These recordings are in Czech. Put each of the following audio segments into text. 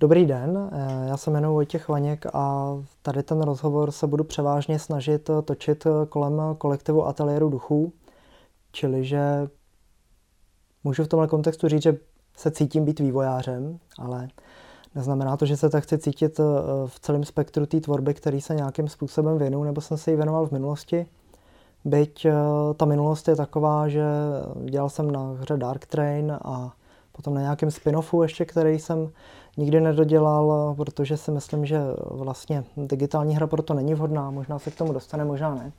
Dobrý den, eh, já se jmenuji Vojtěch Vaněk a tady ten rozhovor se budu převážně snažit točit kolem kolektivu Ateliéru duchů, čili že můžu v tomhle kontextu říct, že se cítím být vývojářem, ale neznamená to, že se tak chci cítit eh, v celém spektru té tvorby, který se nějakým způsobem věnuju, nebo jsem se jí věnoval v minulosti. Byť eh, ta minulost je taková, že dělal jsem na hře Dark Train a potom na nějakém spin-offu ještě, který jsem nikdy nedodělal, protože si myslím, že vlastně digitální hra proto není vhodná, možná se k tomu dostane, možná ne.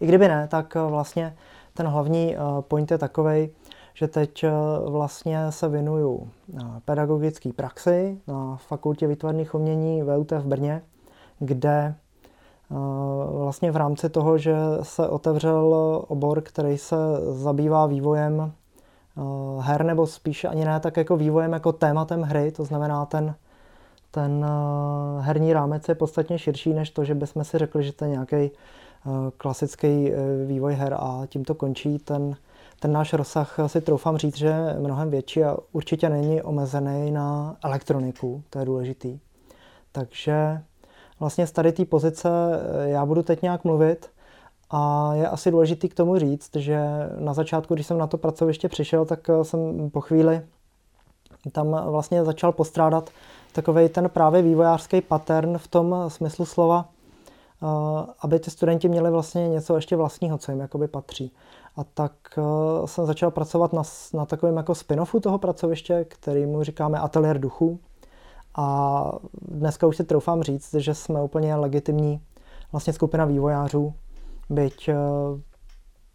I kdyby ne, tak vlastně ten hlavní eh, point je takový, že teď eh, vlastně se věnuju eh, pedagogické praxi na Fakultě výtvarných umění VUT v Brně, kde vlastně v rámci toho, že se otevřel obor, který se zabývá vývojem her, nebo spíš ani ne tak jako vývojem, jako tématem hry, to znamená ten, ten eh, herní rámec je podstatně širší, než to, že bychom si řekli, že to je nějaký eh, klasický vývoj her a tím to končí. Ten, ten náš rozsah si troufám říct, že je mnohem větší a určitě není omezený na elektroniku, to je důležitý. Takže vlastně z tady té pozice já budu teď nějak mluvit, a je asi důležité k tomu říct, že na začátku, když jsem na to pracoviště přišel, tak eh, jsem po chvíli tam vlastně začal postrádat takový ten právě vývojářský pattern v tom smyslu slova, eh, aby ty studenti měli vlastně něco ještě vlastního, co jim jakoby patří. A tak eh, jsem začal pracovat na, na takovém jako spin-offu toho pracoviště, kterýmu říkáme ateliér duchu. A dneska už si troufám říct, že jsme úplně legitimní vlastně skupina vývojářů, byť eh,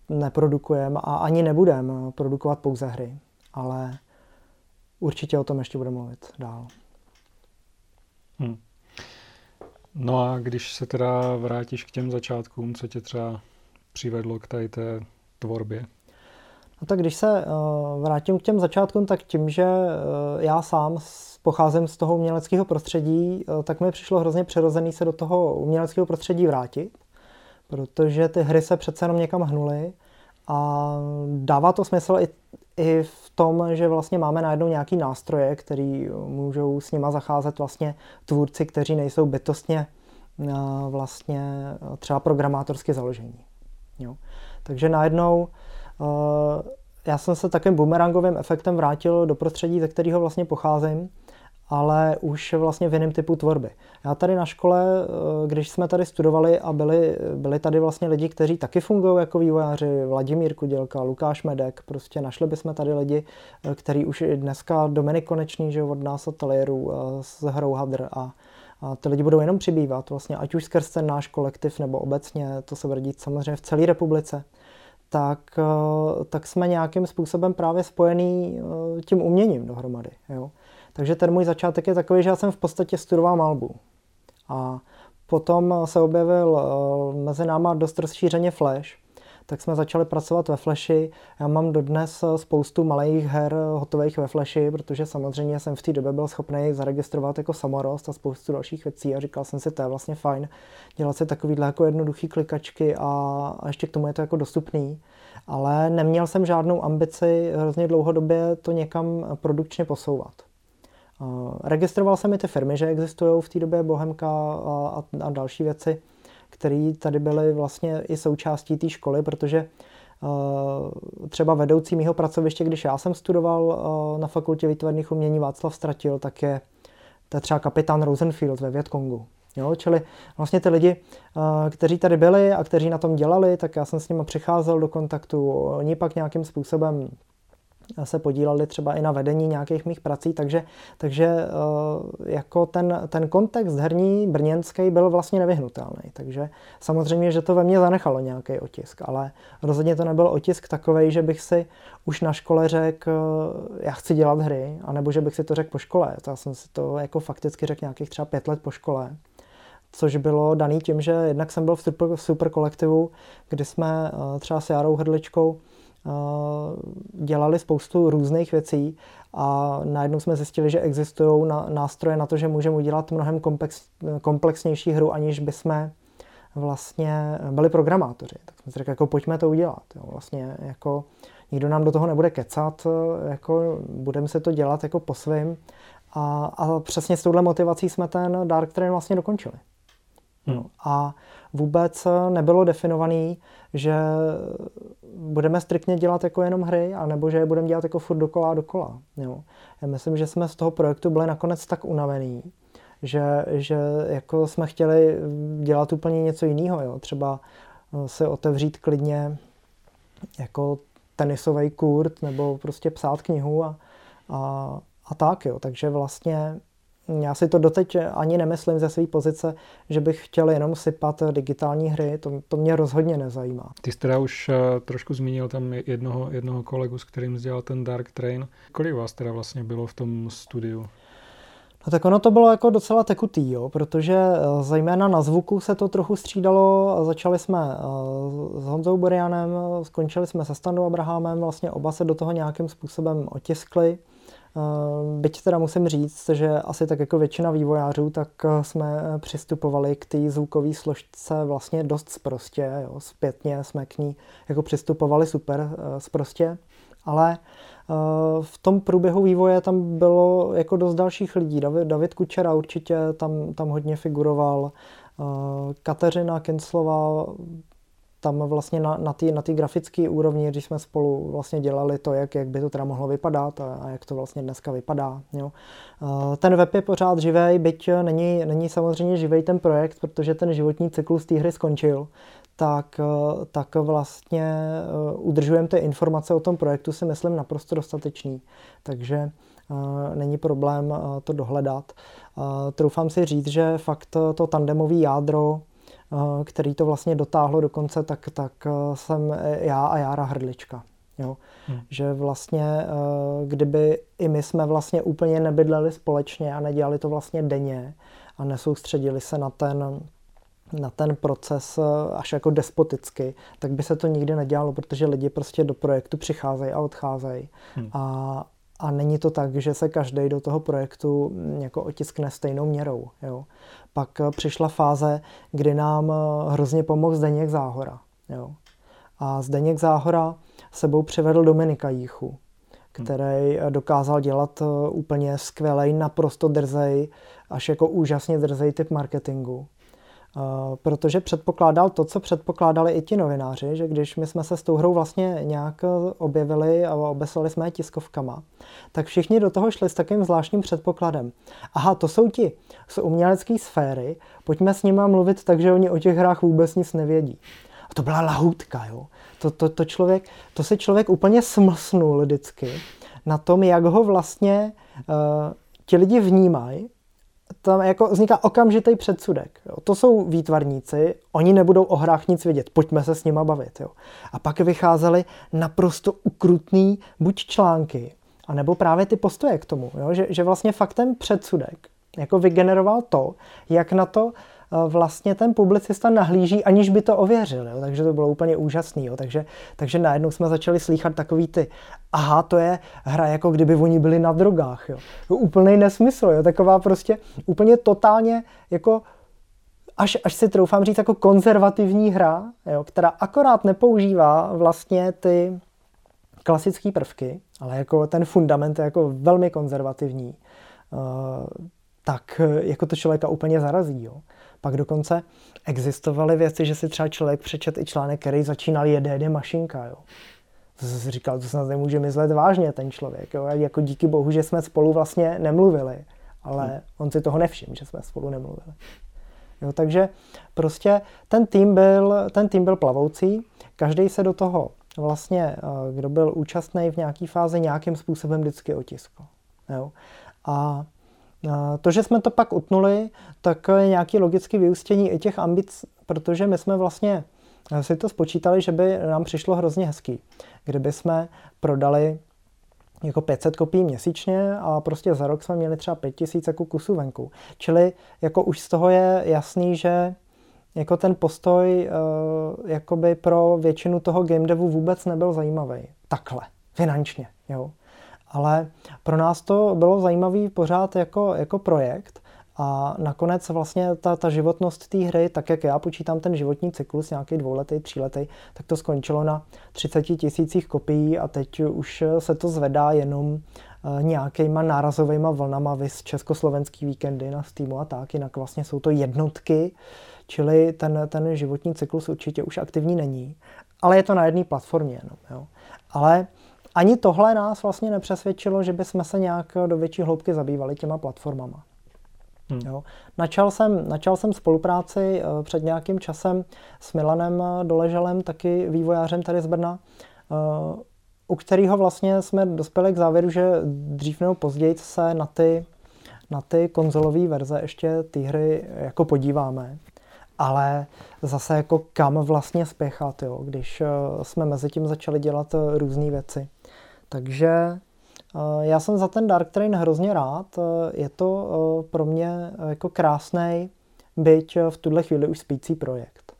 neprodukujeme a ani nebudeme produkovat pouze hry, ale určitě o tom ještě budeme mluvit dál. Hmm. No a když se teda vrátíš k těm začátkům, co tě třeba přivedlo k tady té tvorbě? No tak když se uh, vrátím k těm začátkům, tak tím, že uh, já sám pocházím z toho uměleckého prostředí, uh, tak mi přišlo hrozně přirozený se do toho uměleckého prostředí vrátit protože ty hry se přece jenom někam hnuly a dává to smysl i, i v tom, že vlastně máme najednou nějaký nástroje, který můžou s nima zacházet vlastně tvůrci, kteří nejsou bytostně eh, vlastně třeba programátorsky založení. Jo. Takže najednou eh, já jsem se takovým bumerangovým efektem vrátil do prostředí, ze kterého vlastně pocházím ale už vlastně v jiném typu tvorby. Já tady na škole, eh, když jsme tady studovali a byli, byli tady vlastně lidi, kteří taky fungují jako vývojáři, Vladimír Kudělka, Lukáš Medek, prostě našli bychom tady lidi, eh, který už i dneska Dominik Konečný, že od nás ateliéru eh, s hrou Hadr a a ty lidi budou jenom přibývat, vlastně, ať už skrz ten náš kolektiv nebo obecně, to se bude dít samozřejmě v celé republice, tak, tak jsme nějakým způsobem právě spojený tím uměním dohromady. Jo? Takže ten můj začátek je takový, že já jsem v podstatě studoval malbu. A potom se objevil eh, mezi náma dost rozšířeně Flash, tak jsme začali pracovat ve Flashi. Já mám dodnes eh, spoustu malých her hotových ve Flashi, protože samozřejmě jsem v té době byl schopný zaregistrovat jako samorost a spoustu dalších věcí a říkal jsem si, to je vlastně fajn dělat si takovýhle jako jednoduchý klikačky a, a ještě k tomu je to jako dostupný. Ale neměl jsem žádnou ambici hrozně dlouhodobě to někam produkčně posouvat. Registroval jsem i ty firmy, že existují v té době Bohemka a, a, a další věci, které tady byly vlastně i součástí té školy, protože uh, třeba vedoucí mého pracoviště, když já jsem studoval uh, na fakultě výtvarných umění Václav Stratil, tak je, to je třeba kapitán Rosenfield ve Větkongu. Jo, čili vlastně ty lidi, kteří tady byli a kteří na tom dělali, tak já jsem s nimi přicházel do kontaktu. Oni pak nějakým způsobem se podíleli třeba i na vedení nějakých mých prací, takže, takže eh, jako ten, ten kontext herní brněnský byl vlastně nevyhnutelný. Takže samozřejmě, že to ve mně zanechalo nějaký otisk, ale rozhodně to nebyl otisk takový, že bych si už na škole řekl, eh, já chci dělat hry, anebo že bych si to řekl po škole. Já jsem si to jako fakticky řekl nějakých třeba pět let po škole což bylo daný tím, že jednak jsem byl v super, super kolektivu, kdy jsme eh, třeba s Jarou Hrdličkou dělali spoustu různých věcí a najednou jsme zjistili, že existují nástroje na to, že můžeme udělat mnohem komplex, komplexnější hru, aniž bychom vlastně byli programátoři. Tak jsme si řekli, jako pojďme to udělat. Jo. Vlastně jako nikdo nám do toho nebude kecat, jako budeme se to dělat jako po svým A, a přesně s touhle motivací jsme ten Dark Train vlastně dokončili. Hmm. A vůbec nebylo definovaný, že budeme striktně dělat jako jenom hry, anebo že je budeme dělat jako furt dokola a dokola. Jo. Já myslím, že jsme z toho projektu byli nakonec tak unavený, že, že jako jsme chtěli dělat úplně něco jiného. Jo. Třeba eh, se otevřít klidně jako tenisový kurt nebo prostě psát knihu a, a, a tak. Jo. Takže vlastně já si to doteď ani nemyslím ze své pozice, že bych chtěl jenom sypat digitální hry, to, to mě rozhodně nezajímá. Ty jsi teda už uh, trošku zmínil tam jednoho, jednoho kolegu, s kterým dělal ten Dark Train. Kolik vás teda vlastně bylo v tom studiu? No tak ono to bylo jako docela tekutý, jo, protože eh, zejména na zvuku se to trochu střídalo. Začali jsme eh, s Honzou Borianem, skončili jsme se Standou Abrahamem, vlastně oba se do toho nějakým způsobem otiskli. Eh, byť teda musím říct, že asi tak jako většina vývojářů, tak eh, jsme přistupovali k té zvukové složce vlastně dost sprostě. Jo. Zpětně jsme k ní jako přistupovali super sprostě, eh, ale v tom průběhu vývoje tam bylo jako dost dalších lidí. David, David Kučera určitě tam, tam hodně figuroval. Kateřina Kinslová tam vlastně na, na té na grafické úrovni, když jsme spolu vlastně dělali to, jak, jak by to teda mohlo vypadat a, a jak to vlastně dneska vypadá. Jo. Ten web je pořád živý, byť není, není samozřejmě živý ten projekt, protože ten životní cyklus té hry skončil, tak, tak vlastně e, udržujeme ty informace o tom projektu si myslím naprosto dostatečný. Takže není problém to dohledat. Troufám si říct, že fakt to tandemové jádro Eh, který to vlastně dotáhlo do konce, tak, tak eh, jsem já a Jára Hrdlička. Jo? Hmm. Že vlastně, eh, kdyby i my jsme vlastně úplně nebydleli společně a nedělali to vlastně denně a nesoustředili se na ten, na ten proces až jako despoticky, tak by se to nikdy nedělalo, protože lidi prostě do projektu přicházejí a odcházejí. Hmm. A, a není to tak, že se každý do toho projektu mm, jako otiskne stejnou měrou. Jo. Pak eh, přišla fáze, kdy nám eh, hrozně pomohl Zdeněk Záhora. Jo. A Zdeněk Záhora sebou přivedl Dominika Jíchu, který eh, dokázal dělat úplně skvělej, naprosto drzej, až jako úžasně drzej typ marketingu. Eh, protože předpokládal to, co předpokládali i ti novináři, že když my jsme se s tou hrou vlastně nějak objevili a obeslali jsme je tiskovkama, tak všichni do toho šli s takovým zvláštním předpokladem. Aha, to jsou ti z umělecké sféry, pojďme s nimi mluvit tak, že oni o těch hrách vůbec nic nevědí. A to byla lahůdka, jo. To, to, to, člověk, to se člověk úplně smlsnul vždycky na tom, jak ho vlastně uh, ti lidi vnímají tam jako vzniká okamžitý předsudek. Jo. To jsou výtvarníci, oni nebudou o hrách nic vědět, pojďme se s nima bavit. Jo. A pak vycházely naprosto ukrutný buď články, anebo právě ty postoje k tomu, jo. Že, že vlastně faktem předsudek jako vygeneroval to, jak na to vlastně ten publicista nahlíží, aniž by to ověřil. Jo? Takže to bylo úplně úžasný. Jo? Takže, takže najednou jsme začali slýchat takový ty, aha, to je hra, jako kdyby oni byli na drogách. Jo? Úplný nesmysl. Jo? Taková prostě úplně totálně jako až, až si troufám říct jako konzervativní hra, jo? která akorát nepoužívá vlastně ty klasické prvky, ale jako ten fundament je jako velmi konzervativní, uh, tak jako to člověka úplně zarazí. Jo? Pak dokonce existovaly věci, že si třeba člověk přečet i článek, který začínal jede mašinka. Jo. To jsem říkal, to snad nemůže myslet vážně ten člověk. Jo. Jako díky bohu, že jsme spolu vlastně nemluvili. Ale hmm. on si toho nevšiml, že jsme spolu nemluvili. Jo, takže prostě ten tým, byl, ten tým byl plavoucí, každý se do toho vlastně, eh, kdo byl účastný v nějaké fázi, nějakým způsobem vždycky otiskl. Jo. A to, že jsme to pak utnuli, tak je nějaký logický vyústění i těch ambic, protože my jsme vlastně si to spočítali, že by nám přišlo hrozně hezký, kdyby jsme prodali jako 500 kopií měsíčně a prostě za rok jsme měli třeba 5000 jako kusů venku. Čili jako už z toho je jasný, že jako ten postoj uh, jakoby pro většinu toho game devu vůbec nebyl zajímavý. Takhle, finančně, jo ale pro nás to bylo zajímavý pořád jako, jako projekt A nakonec vlastně ta, ta životnost té hry, tak jak já počítám ten životní cyklus, nějaký dvouletý, tříletý, tak to skončilo na 30 tisících kopií a teď už se to zvedá jenom eh, nějakýma nárazovými vlnama, vys československý víkendy na Steamu a tak, jinak vlastně jsou to jednotky, čili ten, ten životní cyklus určitě už aktivní není. Ale je to na jedné platformě jenom. Jo. Ale ani tohle nás vlastně nepřesvědčilo, že bychom se nějak do větší hloubky zabývali těma platformama. Hmm. Jo. Načal, jsem, načal jsem spolupráci uh, před nějakým časem s Milanem Doleželem, taky vývojářem tady z Brna, uh, u kterého vlastně jsme dospěli k závěru, že dřív nebo později se na ty, na ty konzolové verze ještě ty hry jako podíváme. Ale zase jako kam vlastně spěchat, jo, když jsme mezi tím začali dělat různé věci. Takže Eh, já jsem za ten Dark Train hrozně rád. Eh, je to eh, pro mě jako krásný, byť v tuhle chvíli už spící projekt.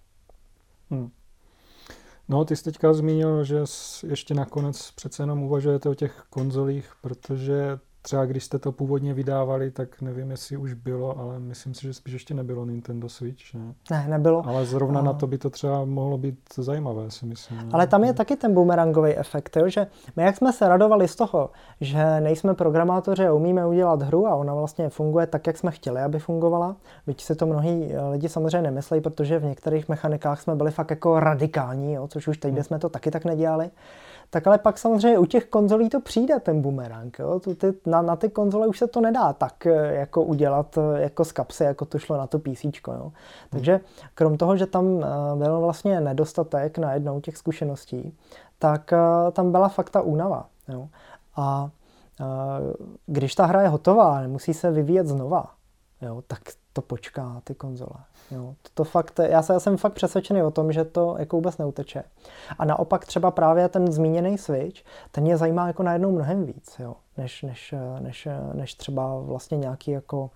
Hmm. No, ty jsi teďka zmínil, že ještě nakonec přece jenom uvažujete o těch konzolích, protože třeba když jste to původně vydávali, tak nevím, jestli už bylo, ale myslím si, že spíš ještě nebylo Nintendo Switch, ne? Ne, nebylo. Ale zrovna a... na to by to třeba mohlo být zajímavé, si myslím. Ne? Ale tam je taky ten boomerangový efekt, jo? že my jak jsme se radovali z toho, že nejsme programátoři a umíme udělat hru a ona vlastně funguje tak, jak jsme chtěli, aby fungovala, byť si to mnohí eh, lidi samozřejmě nemyslejí, protože v některých mechanikách jsme byli fakt jako radikální, jo? což už teď hmm. jsme to taky tak nedělali, tak ale pak samozřejmě u těch konzolí to přijde ten boomerang. Jo? Ty, na, na ty konzole už se to nedá tak eh, jako udělat eh, jako z kapsy, jako to šlo na to PC. Jo? Takže krom toho, že tam eh, byl vlastně nedostatek na jednou těch zkušeností, tak tam byla fakt ta únava. Jo? A když ta hra je hotová, nemusí se vyvíjet znova, jo, tak to počká ty konzole. Jo, to, fakt, já, se, já jsem fakt přesvědčený o tom, že to jako vůbec neuteče. A naopak třeba právě ten zmíněný Switch, ten mě zajímá jako najednou mnohem víc, jo, než, než, než, než třeba vlastně nějaký jako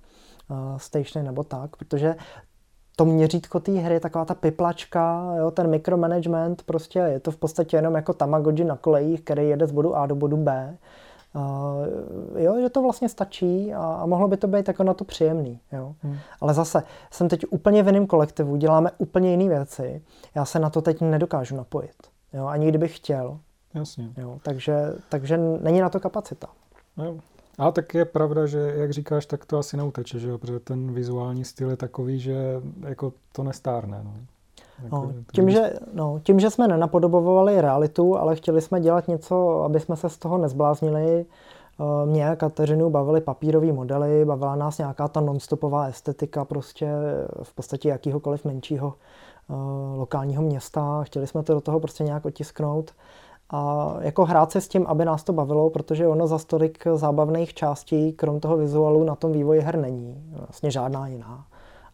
uh, stationy nebo tak, protože to měřítko té hry taková ta piplačka, jo, ten mikromanagement, prostě je to v podstatě jenom jako Tamagotchi na kolejích, který jede z bodu A do bodu B Uh, jo, že to vlastně stačí a, a mohlo by to být jako na to příjemný. Jo. Hmm. Ale zase, jsem teď úplně v jiném kolektivu, děláme úplně jiné věci. Já se na to teď nedokážu napojit. Jo, ani kdybych chtěl. Jasně. Jo, takže, takže není na to kapacita. Jo. A tak je pravda, že jak říkáš, tak to asi neuteče, že jo? protože ten vizuální styl je takový, že jako to nestárne. No. No, jako, tím, že, no, tím, že jsme nenapodobovali realitu, ale chtěli jsme dělat něco, aby jsme se z toho nezbláznili, eh, mě a Kateřinu bavily papírové modely, bavila nás nějaká ta nonstopová estetika prostě v podstatě jakýhokoliv menšího uh, lokálního města. Chtěli jsme to do toho prostě nějak otisknout a jako hrát se s tím, aby nás to bavilo, protože ono za tolik zábavných částí, krom toho vizualu, na tom vývoji her není. Vlastně žádná jiná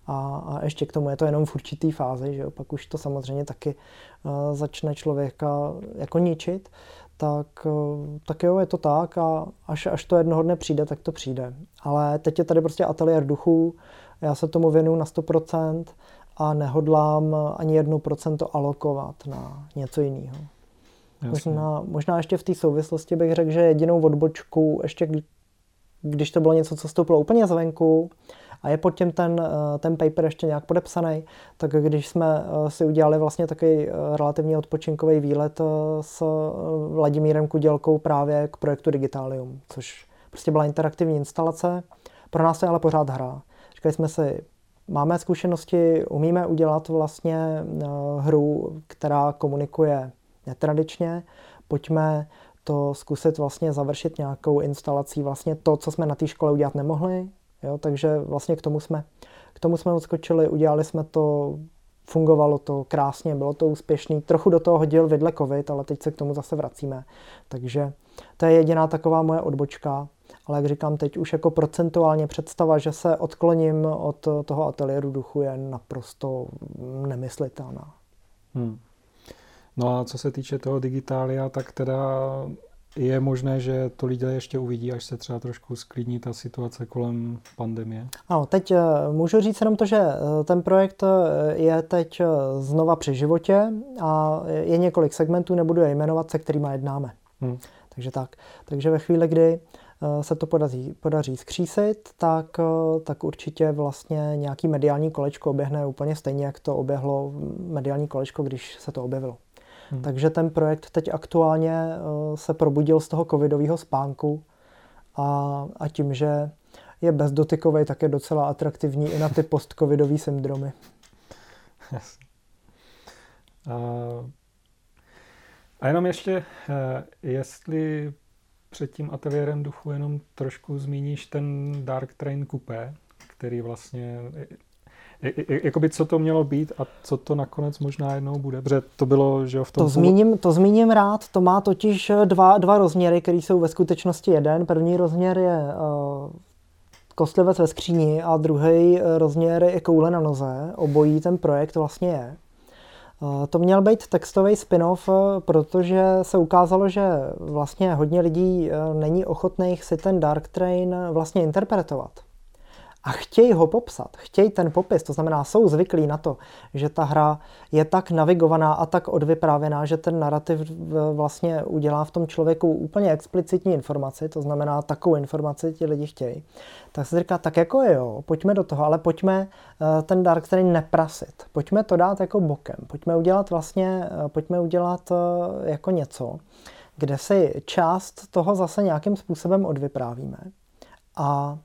a, a ještě k tomu je to jenom v určitý fázi, že jo? pak už to samozřejmě taky uh, začne člověka jako ničit, tak, uh, tak jo, je to tak a až, až to jednoho dne přijde, tak to přijde. Ale teď je tady prostě ateliér duchů, já se tomu věnuju na 100% a nehodlám ani 1% alokovat na něco jiného. Možná, možná ještě v té souvislosti bych řekl, že jedinou odbočku, ještě když to bylo něco, co stoupilo úplně zvenku, a je pod tím ten, eh, ten paper ještě nějak podepsaný, tak když jsme eh, si udělali vlastně takový eh, relativně odpočinkový výlet s Vladimírem Kudělkou právě k projektu Digitalium, což prostě byla interaktivní instalace. Pro nás to je ale pořád hra. Říkali jsme si, máme zkušenosti, umíme udělat vlastně hru, která komunikuje netradičně, pojďme to zkusit vlastně završit nějakou instalací vlastně to, co jsme na té škole udělat nemohli, Jo, takže vlastně k tomu jsme, k tomu jsme odskočili, udělali jsme to, fungovalo to krásně, bylo to úspěšný. Trochu do toho hodil vidle covid, ale teď se k tomu zase vracíme. Takže to je jediná taková moje odbočka. Ale jak říkám, teď už jako procentuálně představa, že se odkloním od toho ateliéru duchu je naprosto nemyslitelná. Hmm. No a co se týče toho digitália, tak teda je možné, že to lidé ještě uvidí, až se třeba trošku sklidní ta situace kolem pandemie? Ano, teď eh, můžu říct jenom to, že eh, ten projekt eh, je teď znova při životě a je několik segmentů, nebudu je jmenovat, se kterými jednáme. Hmm. Takže tak. Takže ve chvíli, kdy se to podaří, podaří skřísit, tak, tak určitě vlastně nějaký mediální kolečko oběhne úplně stejně, jak to oběhlo mediální kolečko, když se to objevilo. Hmm. Takže ten projekt teď aktuálně se probudil z toho covidového spánku a, a tím, že je bezdotykový, tak je docela atraktivní i na ty post-covidový syndromy. A, a jenom ještě, eh, jestli před tím ateliérem duchu jenom trošku zmíníš ten Dark Train Coupé, který vlastně Jakoby co to mělo být a co to nakonec možná jednou bude, protože to bylo, že v tom... To zmíním, to zmíním rád, to má totiž dva, dva rozměry, které jsou ve skutečnosti jeden. První rozměr je uh, kostlivec ve skříni a druhý eh, rozměr je koule na noze. Obojí ten projekt vlastně je. To měl být textový spin-off, protože se ukázalo, že vlastně hodně lidí není ochotných si ten Dark Train vlastně interpretovat a chtějí ho popsat, chtějí ten popis, to znamená, jsou zvyklí na to, že ta hra je tak navigovaná a tak odvyprávěná, že ten narrativ vlastně udělá v tom člověku úplně explicitní informaci, to znamená, takovou informaci ti lidi chtějí. Tak se říká, tak jako jo, pojďme do toho, ale pojďme eh, ten Dark který neprasit. Pojďme to dát jako bokem. Pojďme udělat vlastně, eh, pojďme udělat eh, jako něco, kde si část toho zase nějakým způsobem odvyprávíme. A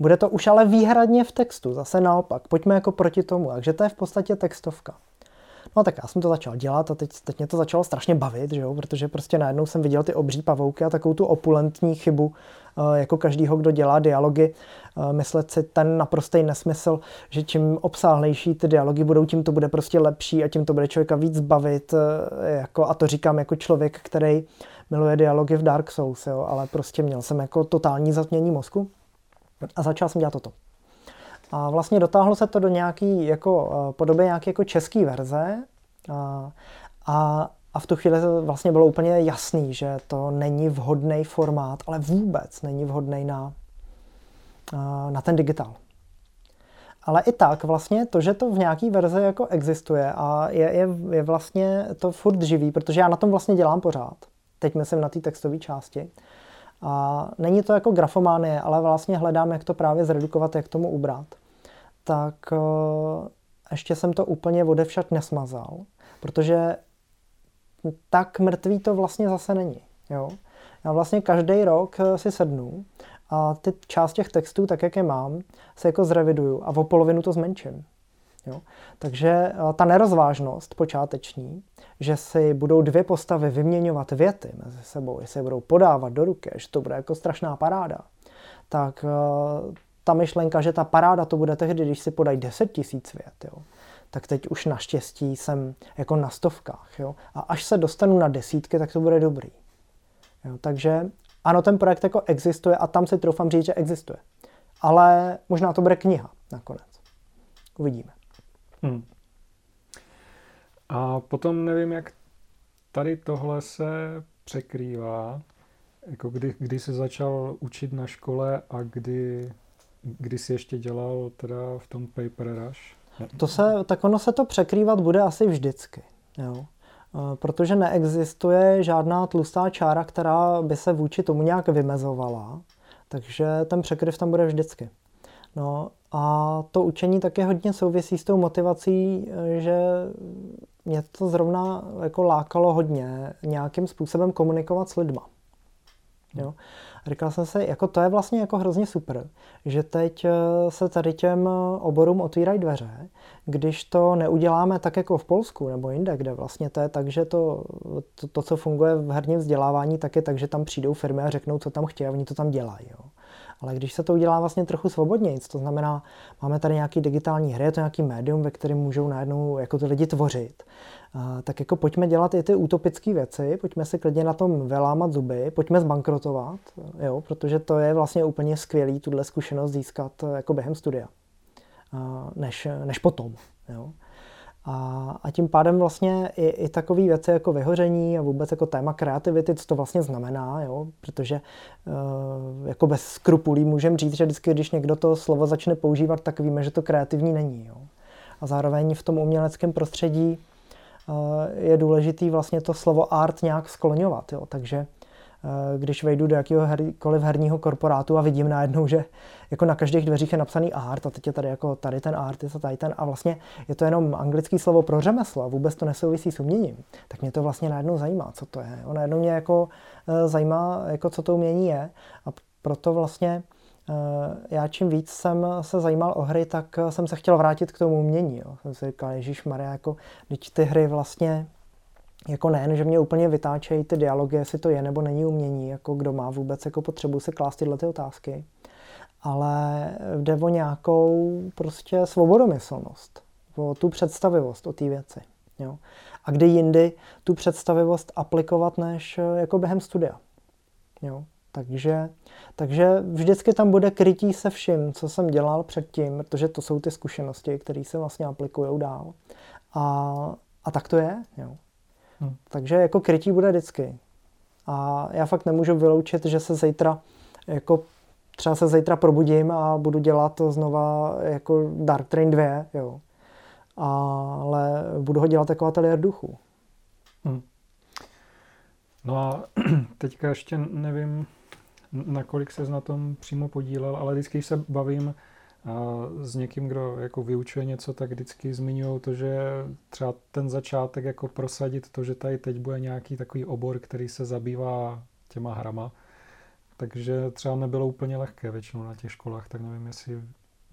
bude to už ale výhradně v textu, zase naopak. Pojďme jako proti tomu, takže to je v podstatě textovka. No tak já jsem to začal dělat a teď, teď mě to začalo strašně bavit, že jo? protože prostě najednou jsem viděl ty obří pavouky a takovou tu opulentní chybu, eh, jako každýho, kdo dělá dialogy, eh, myslet si ten naprostý nesmysl, že čím obsáhlejší ty dialogy budou, tím to bude prostě lepší a tím to bude člověka víc bavit. Eh, jako, a to říkám jako člověk, který miluje dialogy v Dark Souls, jo? ale prostě měl jsem jako totální zatmění mozku. A začal jsem dělat toto. A vlastně dotáhlo se to do nějaký jako eh, podoby nějaké jako české verze a, a, a v tu chvíli vlastně bylo úplně jasný, že to není vhodný formát, ale vůbec není vhodný na, eh, na ten digitál. Ale i tak vlastně to, že to v nějaký verzi jako existuje a je, je, je vlastně to furt živý, protože já na tom vlastně dělám pořád. Teď myslím na té textové části. A není to jako grafománie, ale vlastně hledám, jak to právě zredukovat, jak tomu ubrat. Tak eh, ještě jsem to úplně odevšat nesmazal, protože tak mrtvý to vlastně zase není. Jo? Já vlastně každý rok eh, si sednu a ty část těch textů, tak jak je mám, se jako zreviduju a o polovinu to zmenším. Jo? Takže eh, ta nerozvážnost počáteční, že si budou dvě postavy vyměňovat věty mezi sebou, jestli je budou podávat do ruky, že to bude jako strašná paráda, tak eh, ta myšlenka, že ta paráda to bude tehdy, když si podají 10 tisíc vět, jo, tak teď už naštěstí jsem jako na stovkách. Jo, a až se dostanu na desítky, tak to bude dobrý. Jo, takže ano, ten projekt jako existuje a tam si troufám říct, že existuje. Ale možná to bude kniha nakonec. Uvidíme. Hmm. A potom nevím, jak tady tohle se překrývá, jako kdy, kdy jsi začal učit na škole a kdy, kdy jsi ještě dělal teda v tom Paper Rush? To se, tak ono se to překrývat bude asi vždycky. Jo. E, protože neexistuje žádná tlustá čára, která by se vůči tomu nějak vymezovala. Takže ten překryv tam bude vždycky. No a to učení také hodně souvisí s tou motivací, že mě to zrovna jako lákalo hodně nějakým způsobem komunikovat s lidma. Jo. Říkal jsem si, jako to je vlastně jako hrozně super, že teď eh, se tady těm oborům otvírají dveře, když to neuděláme tak jako v Polsku nebo jinde, kde vlastně to je tak, že to, to, to co funguje v herním vzdělávání, tak je tak, že tam přijdou firmy a řeknou, co tam chtějí a oni to tam dělají. Jo. Ale když se to udělá vlastně trochu svobodněji, to znamená, máme tady nějaký digitální hry, je to nějaký médium, ve kterém můžou najednou jako ty lidi tvořit, tak jako pojďme dělat i ty utopické věci, pojďme si klidně na tom vylámat zuby, pojďme zbankrotovat, jo, protože to je vlastně úplně skvělý tuhle zkušenost získat jako během studia, než, než potom. Jo. A, a tím pádem vlastně i, i takové věci jako vyhoření a vůbec jako téma kreativity, co to vlastně znamená, jo? protože uh, jako bez skrupulí můžeme říct, že vždycky, když někdo to slovo začne používat, tak víme, že to kreativní není. Jo? A zároveň v tom uměleckém prostředí uh, je důležitý vlastně to slovo art nějak skloňovat. Jo? Takže když vejdu do jakéhokoliv herního korporátu a vidím najednou, že jako na každých dveřích je napsaný art a teď je tady jako tady ten art, je to tady ten a vlastně je to jenom anglické slovo pro řemeslo a vůbec to nesouvisí s uměním, tak mě to vlastně najednou zajímá, co to je. Jo? Najednou mě jako zajímá, jako co to umění je a proto vlastně já čím víc jsem se zajímal o hry, tak jsem se chtěl vrátit k tomu umění. Jo. Jsem si říkal, Ježíš Maria, jako, teď ty hry vlastně jako nejen, že mě úplně vytáčejí ty dialogy, jestli to je nebo není umění, jako kdo má vůbec jako potřebu si klást tyhle ty otázky, ale jde o nějakou prostě svobodomyslnost, o tu představivost o té věci. Jo. A kdy jindy tu představivost aplikovat, než jako během studia. Jo. Takže, takže vždycky tam bude krytí se vším, co jsem dělal předtím, protože to jsou ty zkušenosti, které se vlastně aplikují dál. A, a tak to je. Jo. Hmm. Takže jako krytí bude vždycky. A já fakt nemůžu vyloučit, že se zítra jako třeba se zítra probudím a budu dělat to znova jako Dark Train 2, jo. Ale budu ho dělat jako ateliér duchu. Hmm. No a teďka ještě nevím, nakolik se na tom přímo podílel, ale vždycky se bavím s někým, kdo jako vyučuje něco, tak vždycky zmiňují to, že třeba ten začátek jako prosadit to, že tady teď bude nějaký takový obor, který se zabývá těma hrama, takže třeba nebylo úplně lehké většinou na těch školách, tak nevím, jestli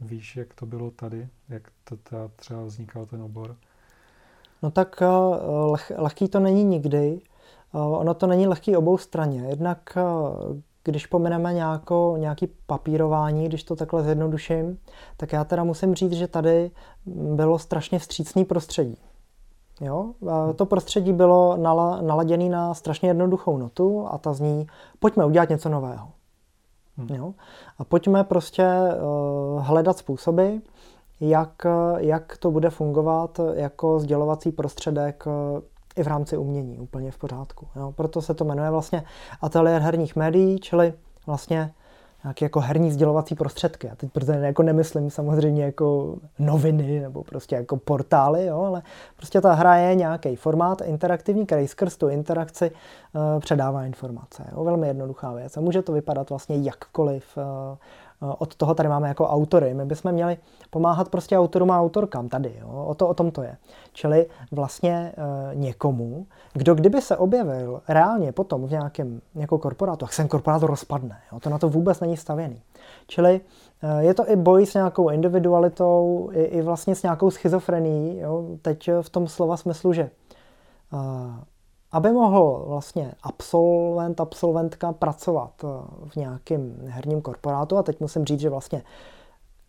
víš, jak to bylo tady, jak to třeba vznikal ten obor. No tak eh, leh, lehký to není nikdy. Eh, ono to není lehký obou straně. Jednak eh, když nějakou, nějaký papírování, když to takhle zjednoduším, tak já teda musím říct, že tady bylo strašně vstřícný prostředí. Jo? A to prostředí bylo nala, naladěné na strašně jednoduchou notu a ta zní, pojďme udělat něco nového. Hmm. Jo? A pojďme prostě uh, hledat způsoby, jak, jak to bude fungovat jako sdělovací prostředek uh, i v rámci umění úplně v pořádku. Jo. Proto se to jmenuje vlastně ateliér herních médií, čili vlastně nějaké jako herní sdělovací prostředky. A teď protože jako nemyslím samozřejmě jako noviny nebo prostě jako portály, jo, ale prostě ta hra je nějaký formát interaktivní, který skrz tu interakci uh, předává informace. Jo. Velmi jednoduchá věc. A může to vypadat vlastně jakkoliv. Uh, od toho tady máme jako autory. My bychom měli pomáhat prostě autorům a autorkám tady. Jo? O, to, o tom to je. Čili vlastně e, někomu, kdo kdyby se objevil reálně potom v nějakém nějakou korporátu, tak ten korporát rozpadne. Jo? To na to vůbec není stavěný. Čili e, je to i boj s nějakou individualitou, i, i vlastně s nějakou schizofrenií. Jo? Teď v tom slova smyslu, že aby mohl vlastně absolvent, absolventka pracovat eh, v nějakém herním korporátu, a teď musím říct, že vlastně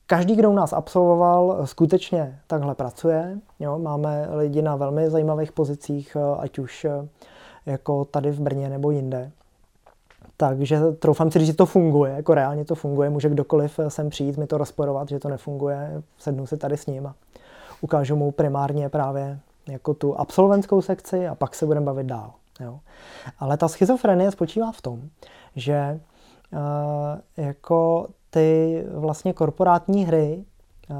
každý, kdo u nás absolvoval, skutečně takhle pracuje. Jo, máme lidi na velmi zajímavých pozicích, eh, ať už eh, jako tady v Brně nebo jinde. Takže troufám si že to funguje, jako reálně to funguje, může kdokoliv sem přijít, mi to rozporovat, že to nefunguje, sednu si tady s ním a ukážu mu primárně právě jako tu absolventskou sekci a pak se budeme bavit dál. Jo. Ale ta schizofrenie spočívá v tom, že uh, jako ty vlastně korporátní hry, uh,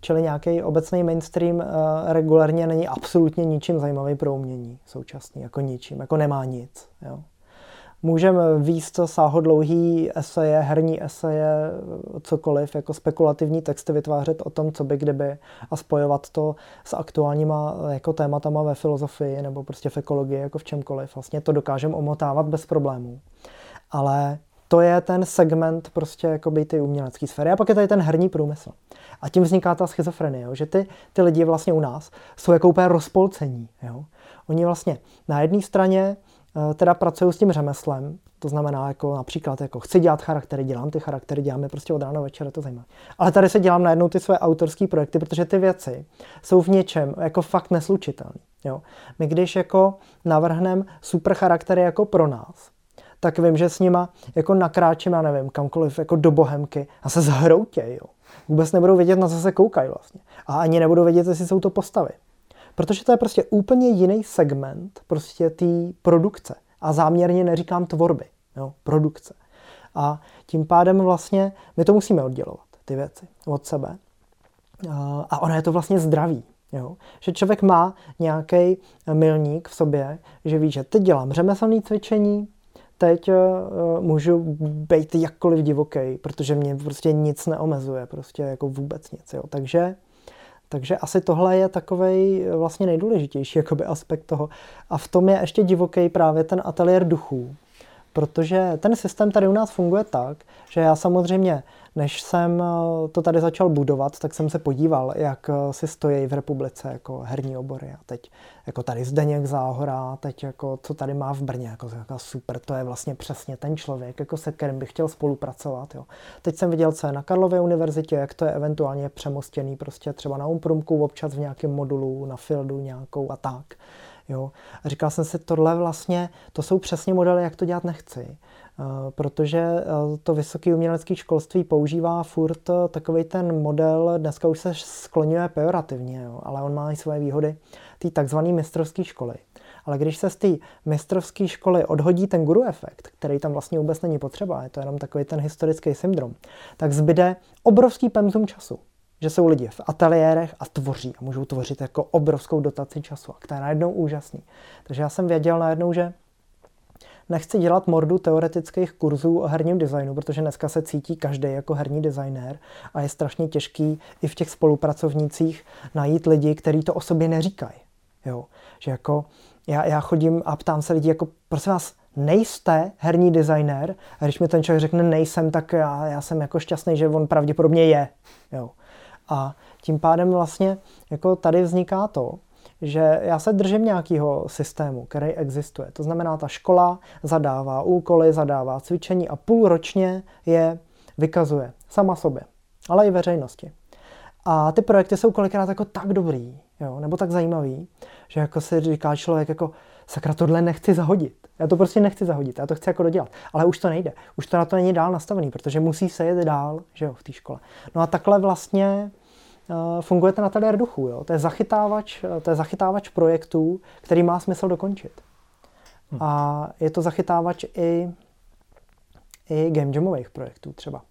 čili nějaký obecný mainstream, uh, regulárně není absolutně ničím zajímavý pro umění současný, jako ničím, jako nemá nic. Jo. Můžeme výst sáhodlouhý eseje, herní eseje, cokoliv, jako spekulativní texty vytvářet o tom, co by kdyby a spojovat to s aktuálníma jako tématama ve filozofii nebo prostě v ekologii, jako v čemkoliv. Vlastně to dokážeme omotávat bez problémů. Ale to je ten segment prostě jakoby ty umělecké sféry. A pak je tady ten herní průmysl. A tím vzniká ta schizofrenie, jo? že ty, ty lidi vlastně u nás jsou jako úplně rozpolcení. Jo? Oni vlastně na jedné straně teda pracuju s tím řemeslem, to znamená jako například jako chci dělat charaktery, dělám ty charaktery, děláme prostě od rána večera, to zajímá. Ale tady se dělám najednou ty své autorské projekty, protože ty věci jsou v něčem jako fakt neslučitelné. Jo? My když jako navrhneme super charaktery jako pro nás, tak vím, že s nima jako nakráčím, já nevím, kamkoliv, jako do bohemky a se zhroutěj, jo. Vůbec nebudou vědět, na co se koukají vlastně. A ani nebudou vědět, jestli jsou to postavy. Protože to je prostě úplně jiný segment prostě té produkce. A záměrně neříkám tvorby, jo, produkce. A tím pádem vlastně my to musíme oddělovat, ty věci, od sebe. A ono je to vlastně zdravý. Jo? Že člověk má nějaký milník v sobě, že ví, že teď dělám řemeslné cvičení, teď uh, můžu být jakkoliv divoký, protože mě prostě nic neomezuje, prostě jako vůbec nic. Jo. Takže takže asi tohle je takový vlastně nejdůležitější jakoby aspekt toho. A v tom je ještě divoký právě ten ateliér duchů. Protože ten systém tady u nás funguje tak, že já samozřejmě než jsem eh, to tady začal budovat, tak jsem se podíval, jak eh, si stojí v republice jako herní obory. A teď jako tady Zdeněk Záhora, teď jako co tady má v Brně, jako, jako super, to je vlastně přesně ten člověk, jako se kterým bych chtěl spolupracovat. Jo. Teď jsem viděl, co je na Karlově univerzitě, jak to je eventuálně přemostěný prostě třeba na Umprumku, občas v nějakém modulu, na Fieldu nějakou a tak. Jo. A říkal jsem si, tohle vlastně, to jsou přesně modely, jak to dělat nechci. Eh, protože eh, to vysoké umělecké školství používá furt eh, takový ten model, dneska už se skloňuje pejorativně, jo, ale on má i své výhody, ty takzvané mistrovské školy. Ale když se z té mistrovské školy odhodí ten guru efekt, který tam vlastně vůbec není potřeba, je to jenom takový ten historický syndrom, tak zbyde obrovský pemzum času. Že jsou lidi v ateliérech a tvoří a můžou tvořit jako obrovskou dotaci času. A to je najednou úžasný. Takže já jsem věděl najednou, že nechci dělat mordu teoretických kurzů o herním designu, protože dneska se cítí každý jako herní designér a je strašně těžký i v těch spolupracovnících najít lidi, kteří to o sobě neříkají. Jo? Že jako já, já chodím a ptám se lidí, jako prosím vás, nejste herní designér? A když mi ten člověk řekne nejsem, tak já, já jsem jako šťastný, že on pravděpodobně je. Jo. A tím pádem vlastně jako tady vzniká to, že já se držím nějakého systému, který existuje. To znamená, ta škola zadává úkoly, zadává cvičení a půl ročně je vykazuje sama sobě, ale i veřejnosti. A ty projekty jsou kolikrát jako tak dobrý, jo, nebo tak zajímavý, že jako si říká člověk jako sakra, tohle nechci zahodit. Já to prostě nechci zahodit, já to chci jako dodělat. Ale už to nejde. Už to na to není dál nastavený, protože musí se jet dál, že jo, v té škole. No a takhle vlastně Eh, funguje ten ateliér duchu. Jo? To, je zachytávač, to je zachytávač projektů, který má smysl dokončit. Hmm. A je to zachytávač i, i game jamových projektů třeba.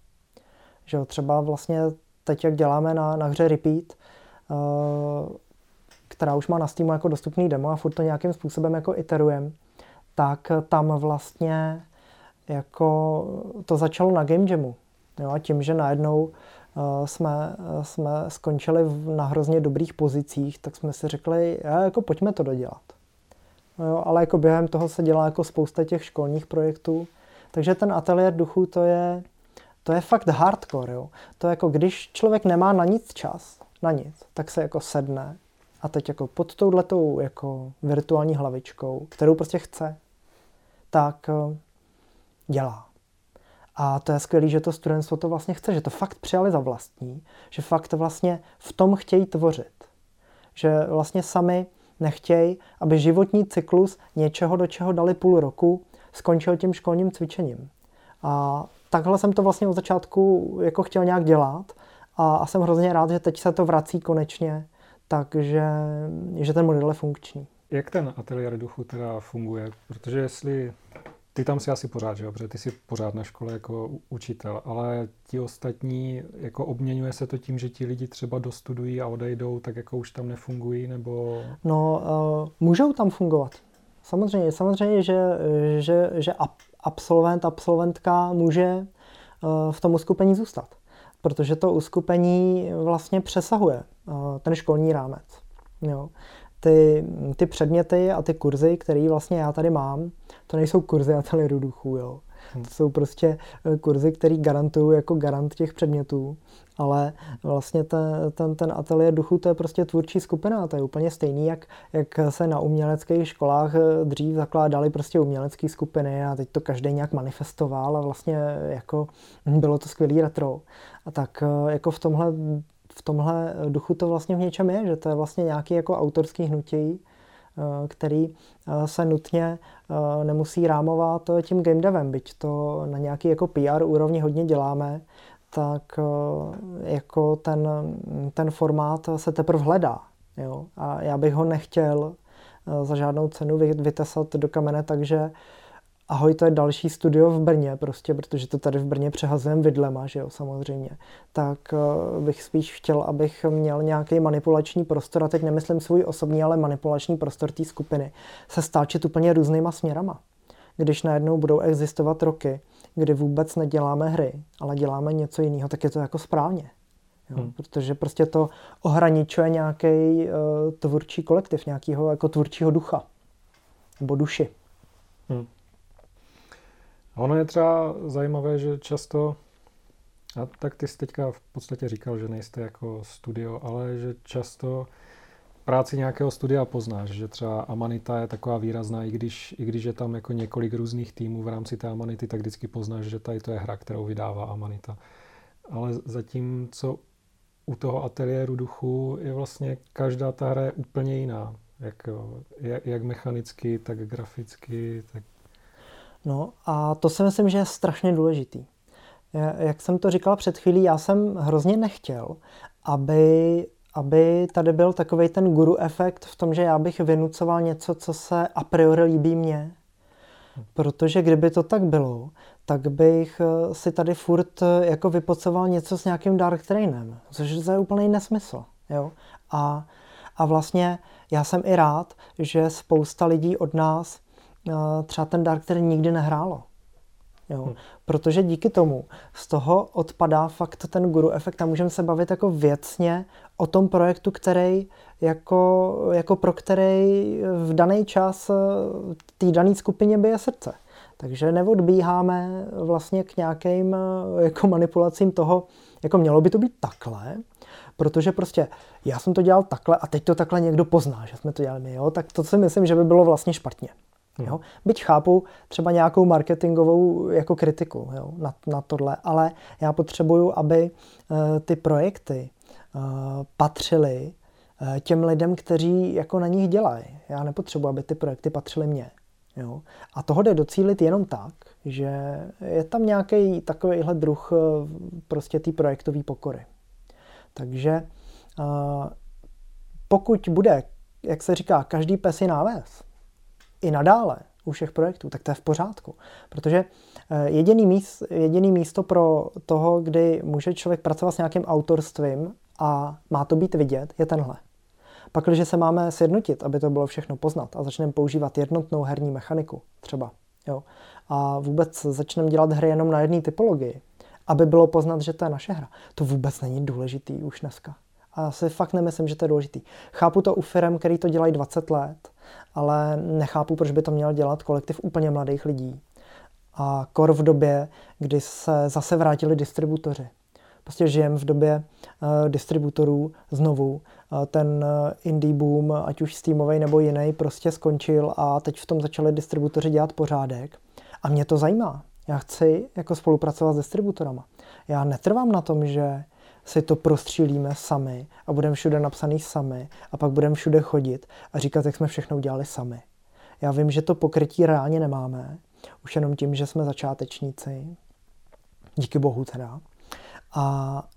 Že třeba vlastně teď, jak děláme na, na hře Repeat, uh, která už má na Steamu jako dostupný demo a furt to nějakým způsobem jako iterujem, tak tam vlastně jako to začalo na game jamu. Jo, a tím, že najednou Eh, jsme, eh, jsme skončili na hrozně dobrých pozicích, tak jsme si řekli, jako pojďme to dodělat. No jo, ale jako během toho se dělá jako spousta těch školních projektů. Takže ten ateliér duchu to je, to je fakt hardcore. Jo. To je jako když člověk nemá na nic čas, na nic, tak se jako sedne a teď jako pod touhletou jako virtuální hlavičkou, kterou prostě chce, tak eh, dělá. A to je skvělé, že to studentstvo to vlastně chce, že to fakt přijali za vlastní, že fakt vlastně v tom chtějí tvořit. Že vlastně sami nechtějí, aby životní cyklus něčeho, do čeho dali půl roku, skončil tím školním cvičením. A takhle jsem to vlastně od začátku jako chtěl nějak dělat a, a jsem hrozně rád, že teď se to vrací konečně, takže že ten model je funkční. Jak ten ateliér duchu teda funguje? Protože jestli ty tam si asi pořád, že jo? Protože ty jsi pořád na škole jako učitel, ale ti ostatní, jako obměňuje se to tím, že ti lidi třeba dostudují a odejdou, tak jako už tam nefungují, nebo... No, uh, můžou tam fungovat. Samozřejmě, samozřejmě, že, že, že absolvent, absolventka může uh, v tom uskupení zůstat, protože to uskupení vlastně přesahuje uh, ten školní rámec. Jo ty, ty předměty a ty kurzy, které vlastně já tady mám, to nejsou kurzy ateliéru duchu, jo. Hmm. To jsou prostě eh, kurzy, které garantují jako garant těch předmětů, ale vlastně ten, ten, ten ateliér duchu to je prostě tvůrčí skupina, to je úplně stejný, jak, jak se na uměleckých školách eh, dřív zakládaly prostě umělecké skupiny a teď to každý nějak manifestoval a vlastně jako bylo to skvělý retro. A tak eh, jako v tomhle v tomhle duchu to vlastně v něčem je, že to je vlastně nějaký jako autorský hnutí, který eh, se nutně eh, nemusí rámovat tím game devem, byť to na nějaký jako PR úrovni hodně děláme, tak jako ten, ten formát se teprve hledá. Jo? A já bych ho nechtěl za žádnou cenu vytesat do kamene, takže ahoj, to je další studio v Brně, prostě, protože to tady v Brně přehazujeme vidlema, že jo, samozřejmě, tak uh, bych spíš chtěl, abych měl nějaký manipulační prostor, a teď nemyslím svůj osobní, ale manipulační prostor té skupiny, se stáčet úplně různýma směrama. když najednou budou existovat roky, kdy vůbec neděláme hry, ale děláme něco jiného, tak je to jako správně. Jo? Hmm. Protože prostě to ohraničuje nějaký uh, tvůrčí kolektiv, nějakého jako tvůrčího ducha nebo duši. Hmm. Ono je třeba zajímavé, že často, a tak ty jsi teďka v podstatě říkal, že nejste jako studio, ale že často práci nějakého studia poznáš, že třeba Amanita je taková výrazná, i když, i když je tam jako několik různých týmů v rámci té Amanity, tak vždycky poznáš, že tady to je hra, kterou vydává Amanita. Ale zatím, co u toho ateliéru duchu je vlastně každá ta hra je úplně jiná. Jak, jak, jak mechanicky, tak graficky. Tak... No a to si myslím, že je strašně důležitý. Jak jsem to říkal před chvílí, já jsem hrozně nechtěl, aby aby tady byl takový ten guru efekt v tom, že já bych vynucoval něco, co se a priori líbí mně. Protože kdyby to tak bylo, tak bych eh, si tady furt eh, jako vypocoval něco s nějakým Dark Trainem, což je úplný nesmysl. Jo? A, a vlastně já jsem i rád, že spousta lidí od nás třeba ten Dark Train nikdy nehrálo. Jo? Hmm. Protože díky tomu z toho odpadá fakt ten guru efekt a můžeme se bavit jako věcně o tom projektu, který jako, jako pro který v daný čas eh, té dané skupině bije srdce. Takže neodbíháme vlastně k nějakým eh, jako manipulacím toho, jako mělo by to být takhle, protože prostě já jsem to dělal takhle a teď to takhle někdo pozná, že jsme to dělali my, jo? tak to si myslím, že by bylo vlastně špatně. Jo? Byť chápu třeba nějakou marketingovou jako kritiku jo? Na, na tohle, ale já potřebuju, aby uh, ty projekty uh, patřily uh, těm lidem, kteří jako na nich dělají. Já nepotřebuji, aby ty projekty patřily mně. Jo? A toho jde docílit jenom tak, že je tam nějaký takovýhle druh prostě té projektové pokory. Takže pokud bude, jak se říká, každý pes je náves, i nadále u všech projektů, tak to je v pořádku. Protože eh, jediný, míst, jediný místo pro toho, kdy může člověk pracovat s nějakým autorstvím a má to být vidět, je tenhle. Pak, když se máme sjednotit, aby to bylo všechno poznat a začneme používat jednotnou herní mechaniku třeba, jo, a vůbec začneme dělat hry jenom na jedné typologii, aby bylo poznat, že to je naše hra. To vůbec není důležitý už dneska. A si fakt nemyslím, že to je důležitý. Chápu to u firm, který to dělají 20 let, ale nechápu, proč by to měl dělat kolektiv úplně mladých lidí. A kor v době, kdy se zase vrátili distributoři. Prostě žijeme v době uh, distributorů znovu. Uh, ten uh, indie boom, ať už Steamový nebo jiný, prostě skončil a teď v tom začali distributoři dělat pořádek. A mě to zajímá. Já chci jako spolupracovat s distributorama. Já netrvám na tom, že si to prostřílíme sami a budeme všude napsaný sami a pak budeme všude chodit a říkat, jak jsme všechno udělali sami. Já vím, že to pokrytí reálně nemáme, už jenom tím, že jsme začátečníci. Díky bohu teda. A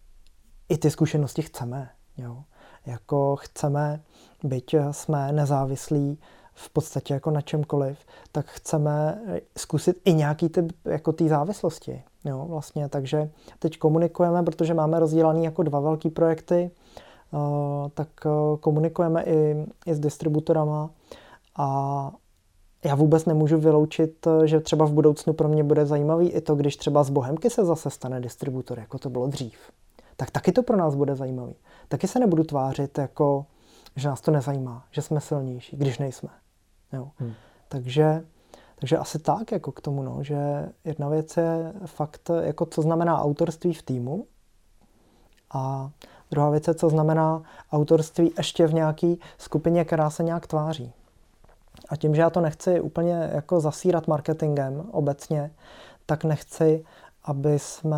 i ty zkušenosti chceme. Jo. Jako chceme, byť jsme nezávislí v podstatě jako na čemkoliv, tak chceme zkusit i nějaký typ jako té závislosti. Jo, vlastně, takže teď komunikujeme, protože máme rozdělaný jako dva velký projekty, uh, tak uh, komunikujeme i, i s distributorama a já vůbec nemůžu vyloučit, že třeba v budoucnu pro mě bude zajímavý i to, když třeba z Bohemky se zase stane distributor, jako to bylo dřív. Tak taky to pro nás bude zajímavý. Taky se nebudu tvářit jako, že nás to nezajímá, že jsme silnější, když nejsme. Jo. Hmm. Takže takže asi tak jako k tomu, no, že jedna věc je fakt, jako co znamená autorství v týmu a druhá věc je, co znamená autorství ještě v nějaké skupině, která se nějak tváří. A tím, že já to nechci úplně jako zasírat marketingem obecně, tak nechci, aby jsme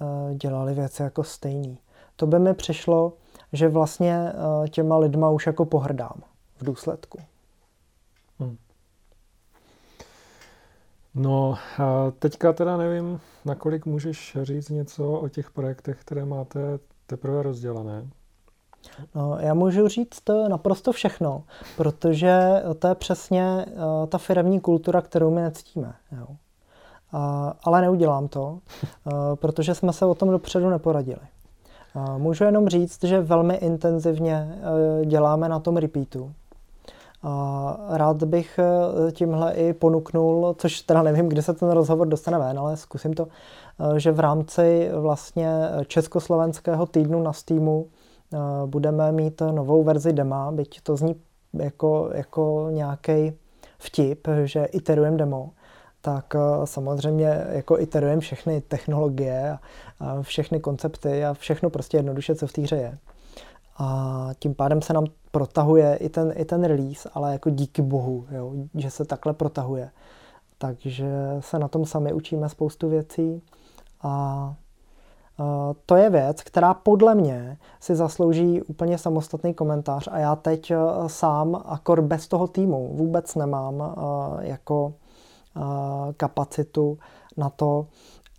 eh, dělali věci jako stejný. To by mi přišlo, že vlastně eh, těma lidma už jako pohrdám v důsledku. No, a teďka teda nevím, nakolik můžeš říct něco o těch projektech, které máte teprve rozdělané. No, já můžu říct to naprosto všechno, protože to je přesně uh, ta firmní kultura, kterou my nectíme. Jo. Ale neudělám to, protože jsme se o tom dopředu neporadili. Můžu jenom říct, že velmi intenzivně děláme na tom repeatu Rád bych eh, tímhle i ponuknul, což teda nevím, kde se ten rozhovor dostane ven, ale zkusím to, eh, že v rámci vlastně československého týdnu na Steamu eh, budeme mít novou verzi dema, byť to zní jako, jako nějaký vtip, že iterujeme demo, tak samozřejmě jako iterujeme všechny technologie a všechny koncepty a všechno prostě jednoduše, co v té hře je. A tím pádem se nám protahuje i ten, i ten release, ale jako díky bohu, jo, že se takhle protahuje. Takže se na tom sami učíme spoustu věcí a to je věc, která podle mě si zaslouží úplně samostatný komentář a já teď sám, akor bez toho týmu, vůbec nemám jako kapacitu na to,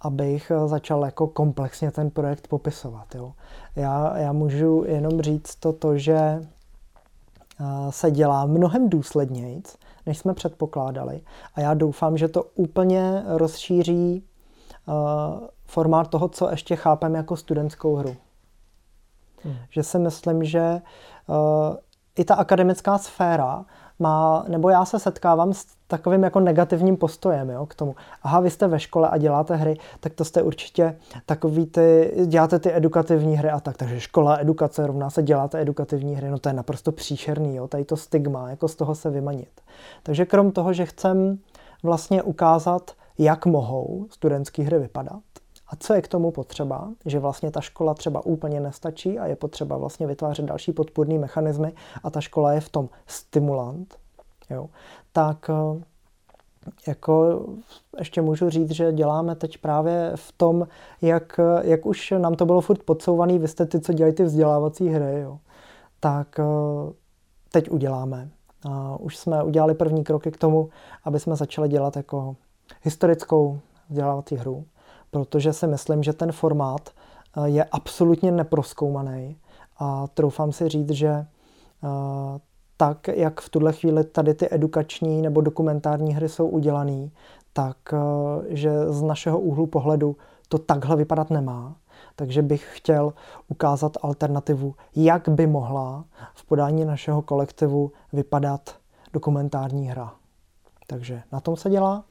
abych začal jako komplexně ten projekt popisovat. Jo. Já, já můžu jenom říct to, to že se dělá mnohem důsledněji, než jsme předpokládali. A já doufám, že to úplně rozšíří formát toho, co ještě chápeme jako studentskou hru. Hmm. Že si myslím, že i ta akademická sféra má, nebo já se setkávám s takovým jako negativním postojem jo, k tomu. Aha, vy jste ve škole a děláte hry, tak to jste určitě takový ty, děláte ty edukativní hry a tak. Takže škola, edukace rovná se děláte edukativní hry, no to je naprosto příšerný, jo, tady to stigma, jako z toho se vymanit. Takže krom toho, že chcem vlastně ukázat, jak mohou studentské hry vypadat, a co je k tomu potřeba, že vlastně ta škola třeba úplně nestačí a je potřeba vlastně vytvářet další podpůrné mechanismy a ta škola je v tom stimulant, jo, tak eh, jako ještě můžu říct, že děláme teď právě v tom, jak, jak už nám to bylo furt podsouvaný, vy jste ty, co dělají ty vzdělávací hry, jo, tak eh, teď uděláme. A už jsme udělali první kroky k tomu, aby jsme začali dělat jako historickou vzdělávací hru protože si myslím, že ten formát eh, je absolutně neproskoumaný a troufám si říct, že eh, tak, jak v tuhle chvíli tady ty edukační nebo dokumentární hry jsou udělané, tak eh, že z našeho úhlu pohledu to takhle vypadat nemá. Takže bych chtěl ukázat alternativu, jak by mohla v podání našeho kolektivu vypadat dokumentární hra. Takže na tom se dělá.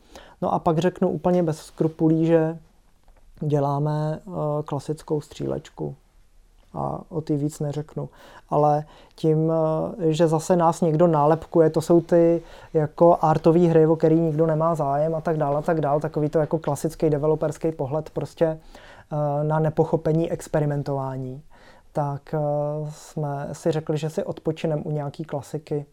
No a pak řeknu úplně bez skrupulí, že děláme uh, klasickou střílečku. A o ty víc neřeknu. Ale tím, uh, že zase nás někdo nálepkuje, to jsou ty jako artové hry, o který nikdo nemá zájem a tak dále a tak dále, takový to jako klasický developerský pohled prostě uh, na nepochopení experimentování. Tak jsme si řekli, že si odpočinem u nějaký klasiky,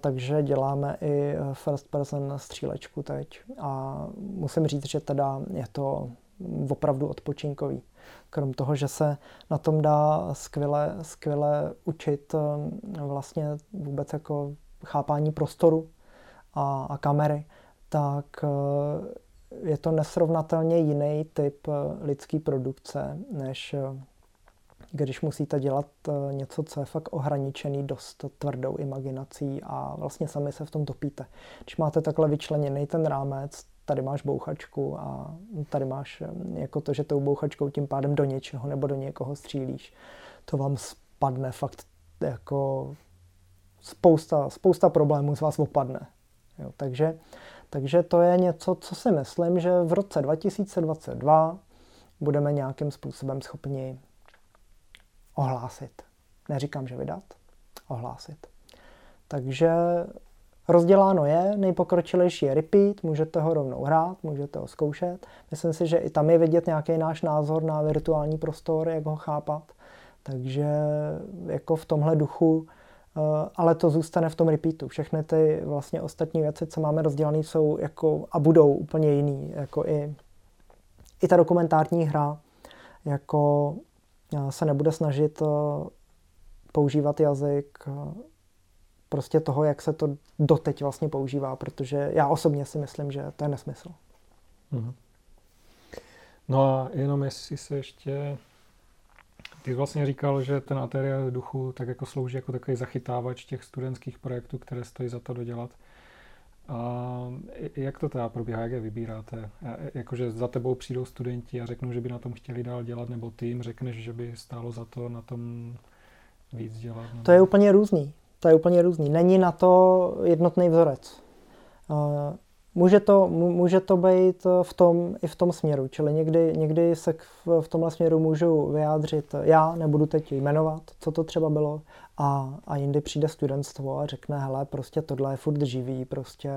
takže děláme i first person střílečku teď. A musím říct, že teda je to opravdu odpočinkový. Krom toho, že se na tom dá skvěle, skvěle učit eh, vlastně vůbec jako chápání prostoru a, a kamery, tak eh, je to nesrovnatelně jiný typ eh, lidské produkce, než když musíte dělat něco, co je fakt ohraničený dost tvrdou imaginací a vlastně sami se v tom topíte. Když máte takhle vyčleněný ten rámec, tady máš bouchačku a tady máš jako to, že tou bouchačkou tím pádem do něčeho nebo do někoho střílíš. To vám spadne fakt jako spousta, spousta problémů z vás opadne. Jo, takže, takže to je něco, co si myslím, že v roce 2022 budeme nějakým způsobem schopni ohlásit. Neříkám, že vydat, ohlásit. Takže Rozděláno je, nejpokročilejší je repeat, můžete ho rovnou hrát, můžete ho zkoušet. Myslím si, že i tam je vidět nějaký náš názor na virtuální prostor, jak ho chápat. Takže jako v tomhle duchu, eh, ale to zůstane v tom repeatu. Všechny ty vlastně ostatní věci, co máme rozdělané, jsou jako a budou úplně jiný. Jako i, i ta dokumentární hra jako eh, se nebude snažit eh, používat jazyk prostě toho, jak se to doteď vlastně používá, protože já osobně si myslím, že to je nesmysl. Mm-hmm. No a jenom jestli se ještě... Ty vlastně říkal, že ten ateliér duchu tak jako slouží jako takový zachytávač těch studentských projektů, které stojí za to dodělat. A jak to teda probíhá, jak je vybíráte? Jakože za tebou přijdou studenti a řeknou, že by na tom chtěli dál dělat, nebo ty jim řekneš, že by stálo za to na tom víc dělat? Nebo... To je úplně různý to je úplně různý. Není na to jednotný vzorec. Eh, může to, může to být v tom, i v tom směru, čili někdy, někdy se v, v tomhle směru můžu vyjádřit já, nebudu teď jmenovat, co to třeba bylo, a, a jindy přijde studentstvo a řekne, hele, prostě tohle je furt živý, prostě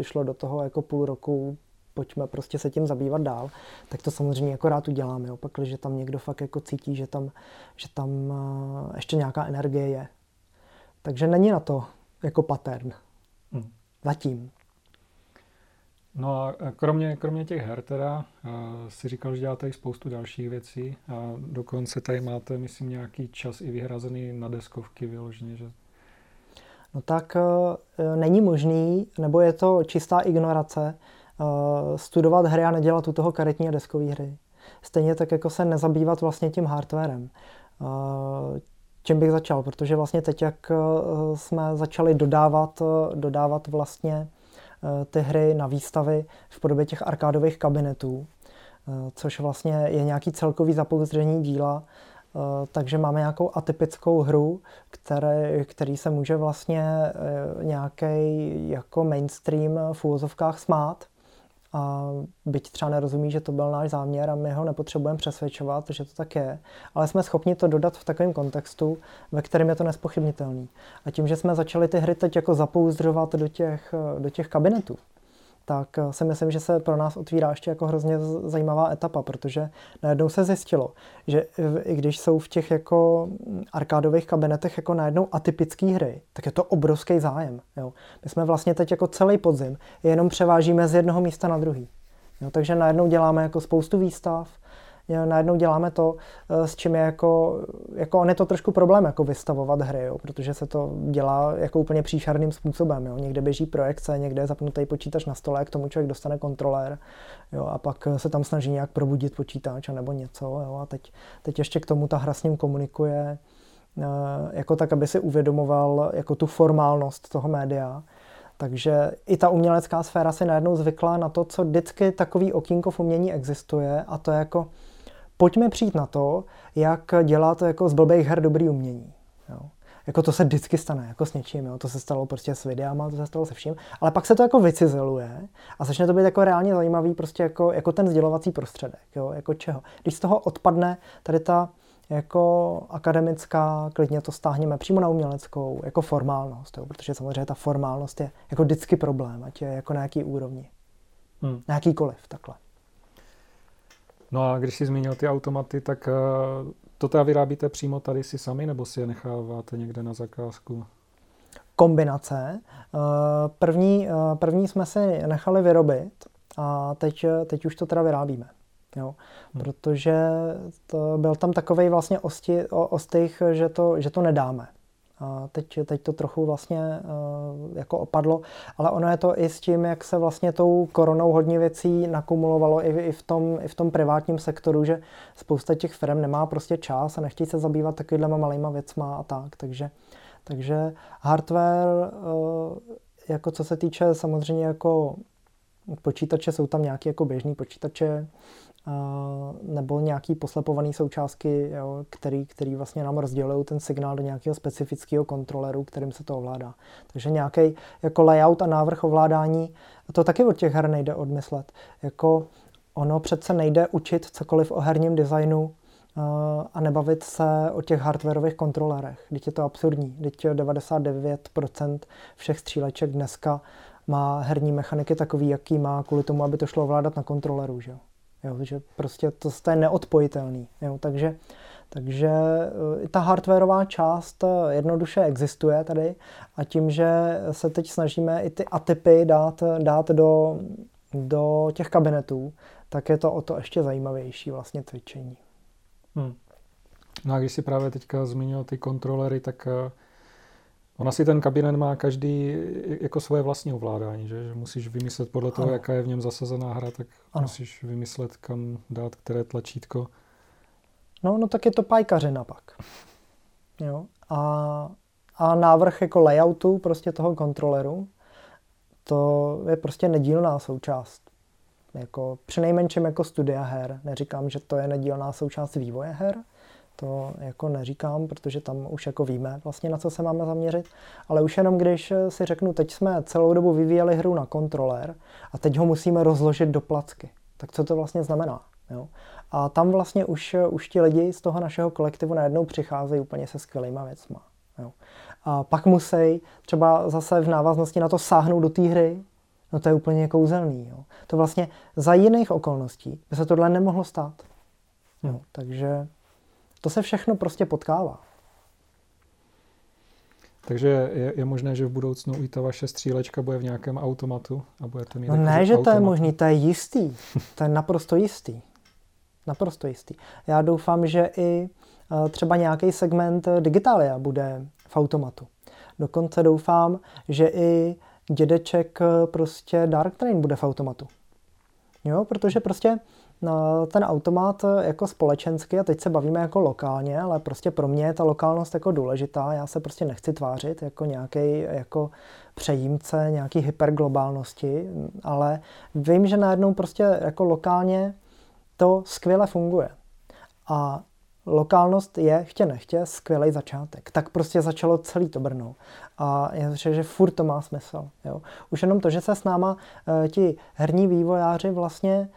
šlo do toho jako půl roku, pojďme prostě se tím zabývat dál, tak to samozřejmě jako rád uděláme, jo. Pak, že tam někdo fakt jako cítí, že tam, že tam uh, ještě nějaká energie je. Takže není na to jako pattern. Hmm. Zatím. No a kromě, kromě těch her teda, uh, si říkal, že děláte i spoustu dalších věcí a dokonce tady máte, myslím, nějaký čas i vyhrazený na deskovky vyloženě, že No tak uh, není možný, nebo je to čistá ignorace, uh, studovat hry a nedělat u toho karetní a deskové hry. Stejně tak jako se nezabývat vlastně tím hardwarem. Čím bych začal, protože vlastně teď, jak jsme začali dodávat, dodávat vlastně Eh, ty hry na výstavy v podobě těch arkádových kabinetů, eh, což vlastně je nějaký celkový zapouzdření díla, eh, takže máme nějakou atypickou hru, které, který se může vlastně nějaký jako mainstream v úvozovkách smát. A byť třeba nerozumí, že to byl náš záměr a my ho nepotřebujeme přesvědčovat, že to tak je, ale jsme schopni to dodat v takovém kontextu, ve kterém je to nespochybnitelný. A tím, že jsme začali ty hry teď jako zapouzdřovat do těch, do těch kabinetů, tak eh, si myslím, že se pro nás otvírá ještě jako hrozně zajímavá etapa, protože najednou se zjistilo, že i když jsou v těch jako arkádových kabinetech jako najednou atypické hry, tak je to obrovský zájem. Jo. My jsme vlastně teď jako celý podzim jenom převážíme z jednoho místa na druhý. Jo, takže najednou děláme jako spoustu výstav, najednou děláme to, eh, s čím je jako, jako on je to trošku problém jako vystavovat hry, jo, protože se to dělá jako úplně příšerným způsobem. Jo. Někde běží projekce, někde je zapnutý počítač na stole, k tomu člověk dostane kontrolér jo, a pak se tam snaží nějak probudit počítač nebo něco. Jo, a teď, teď ještě k tomu ta hra s ním komunikuje eh, jako tak, aby si uvědomoval jako tu formálnost toho média. Takže i ta umělecká sféra si najednou zvykla na to, co vždycky takový okýnko v umění existuje a to je jako pojďme přijít na to, jak dělat jako z blbých her dobrý umění. Jo. Jako to se vždycky stane, jako s něčím, jo. to se stalo prostě s videama, to se stalo se vším, ale pak se to jako vycizeluje a začne to být jako reálně zajímavý prostě jako, jako ten sdělovací prostředek, jo, jako čeho. Když z toho odpadne tady ta jako akademická, klidně to stáhneme přímo na uměleckou, jako formálnost, jo, protože samozřejmě ta formálnost je jako vždycky problém, ať je jako na jaký úrovni. Hmm. Na jakýkoliv, takhle. No a když jsi zmínil ty automaty, tak uh, to teda vyrábíte přímo tady si sami, nebo si je necháváte někde na zakázku? Kombinace. Uh, první, uh, první jsme si nechali vyrobit a teď, teď už to teda vyrábíme. Jo? Hmm. Protože to, byl tam takový vlastně osti, ostych, že to, že to nedáme. Teď, teď to trochu vlastně uh, jako opadlo, ale ono je to i s tím, jak se vlastně tou koronou hodně věcí nakumulovalo i, i, v, tom, i v tom privátním sektoru, že spousta těch firm nemá prostě čas a nechtějí se zabývat takovýhlema malýma věcma a tak. Takže, takže hardware, uh, jako co se týče samozřejmě jako počítače, jsou tam nějaké jako běžné počítače, nebo nějaký poslepovaný součástky, jo, který, který vlastně nám rozdělují ten signál do nějakého specifického kontroleru, kterým se to ovládá. Takže nějaký jako layout a návrh ovládání, to taky od těch her nejde odmyslet. Jako ono přece nejde učit cokoliv o herním designu a nebavit se o těch hardwareových kontrolerech. Teď je to absurdní. Teď 99% všech stříleček dneska má herní mechaniky takový, jaký má, kvůli tomu, aby to šlo ovládat na kontroleru. Že? Jo, že prostě to, to je neodpojitelný. Jo, takže takže eh, ta hardwareová část eh, jednoduše existuje tady a tím, že se teď snažíme i ty atypy dát, dát do, do těch kabinetů, tak je to o to ještě zajímavější vlastně cvičení. Hmm. No a když si právě teďka zmínil ty kontrolery, tak eh, Ona si ten kabinet má každý jako svoje vlastní ovládání, že? že musíš vymyslet podle toho, ano. jaká je v něm zasazená hra, tak ano. musíš vymyslet, kam dát které tlačítko. No, no tak je to pajkařina pak. Jo. A, a návrh jako layoutu prostě toho kontroleru, to je prostě nedílná součást. Jako, přinejmenším jako studia her. Neříkám, že to je nedílná součást vývoje her, to jako neříkám, protože tam už jako víme vlastně, na co se máme zaměřit, ale už jenom když si řeknu, teď jsme celou dobu vyvíjeli hru na kontroler a teď ho musíme rozložit do placky. Tak co to vlastně znamená? Jo? A tam vlastně už, už ti lidi z toho našeho kolektivu najednou přicházejí úplně se skvělýma věcma. Jo? A pak musí třeba zase v návaznosti na to sáhnout do té hry, no to je úplně kouzelný. Jo? To vlastně za jiných okolností by se tohle nemohlo stát. Jo? Takže to se všechno prostě potkává. Takže je, je možné, že v budoucnu i ta vaše střílečka bude v nějakém automatu a budete mít No ne, že automat. to je možný, to je jistý. To je naprosto jistý. Naprosto jistý. Já doufám, že i eh, třeba nějaký segment Digitalia bude v automatu. Dokonce doufám, že i dědeček eh, prostě Dark Train bude v automatu. Jo, protože prostě ten automat jako společensky, a teď se bavíme jako lokálně, ale prostě pro mě je ta lokálnost jako důležitá, já se prostě nechci tvářit jako nějaký jako přejímce nějaký hyperglobálnosti, ale vím, že najednou prostě jako lokálně to skvěle funguje. A lokálnost je, chtě nechtě, skvělý začátek. Tak prostě začalo celý to Brno. A já řekl, že furt to má smysl. Jo. Už jenom to, že se s náma uh, ti herní vývojáři vlastně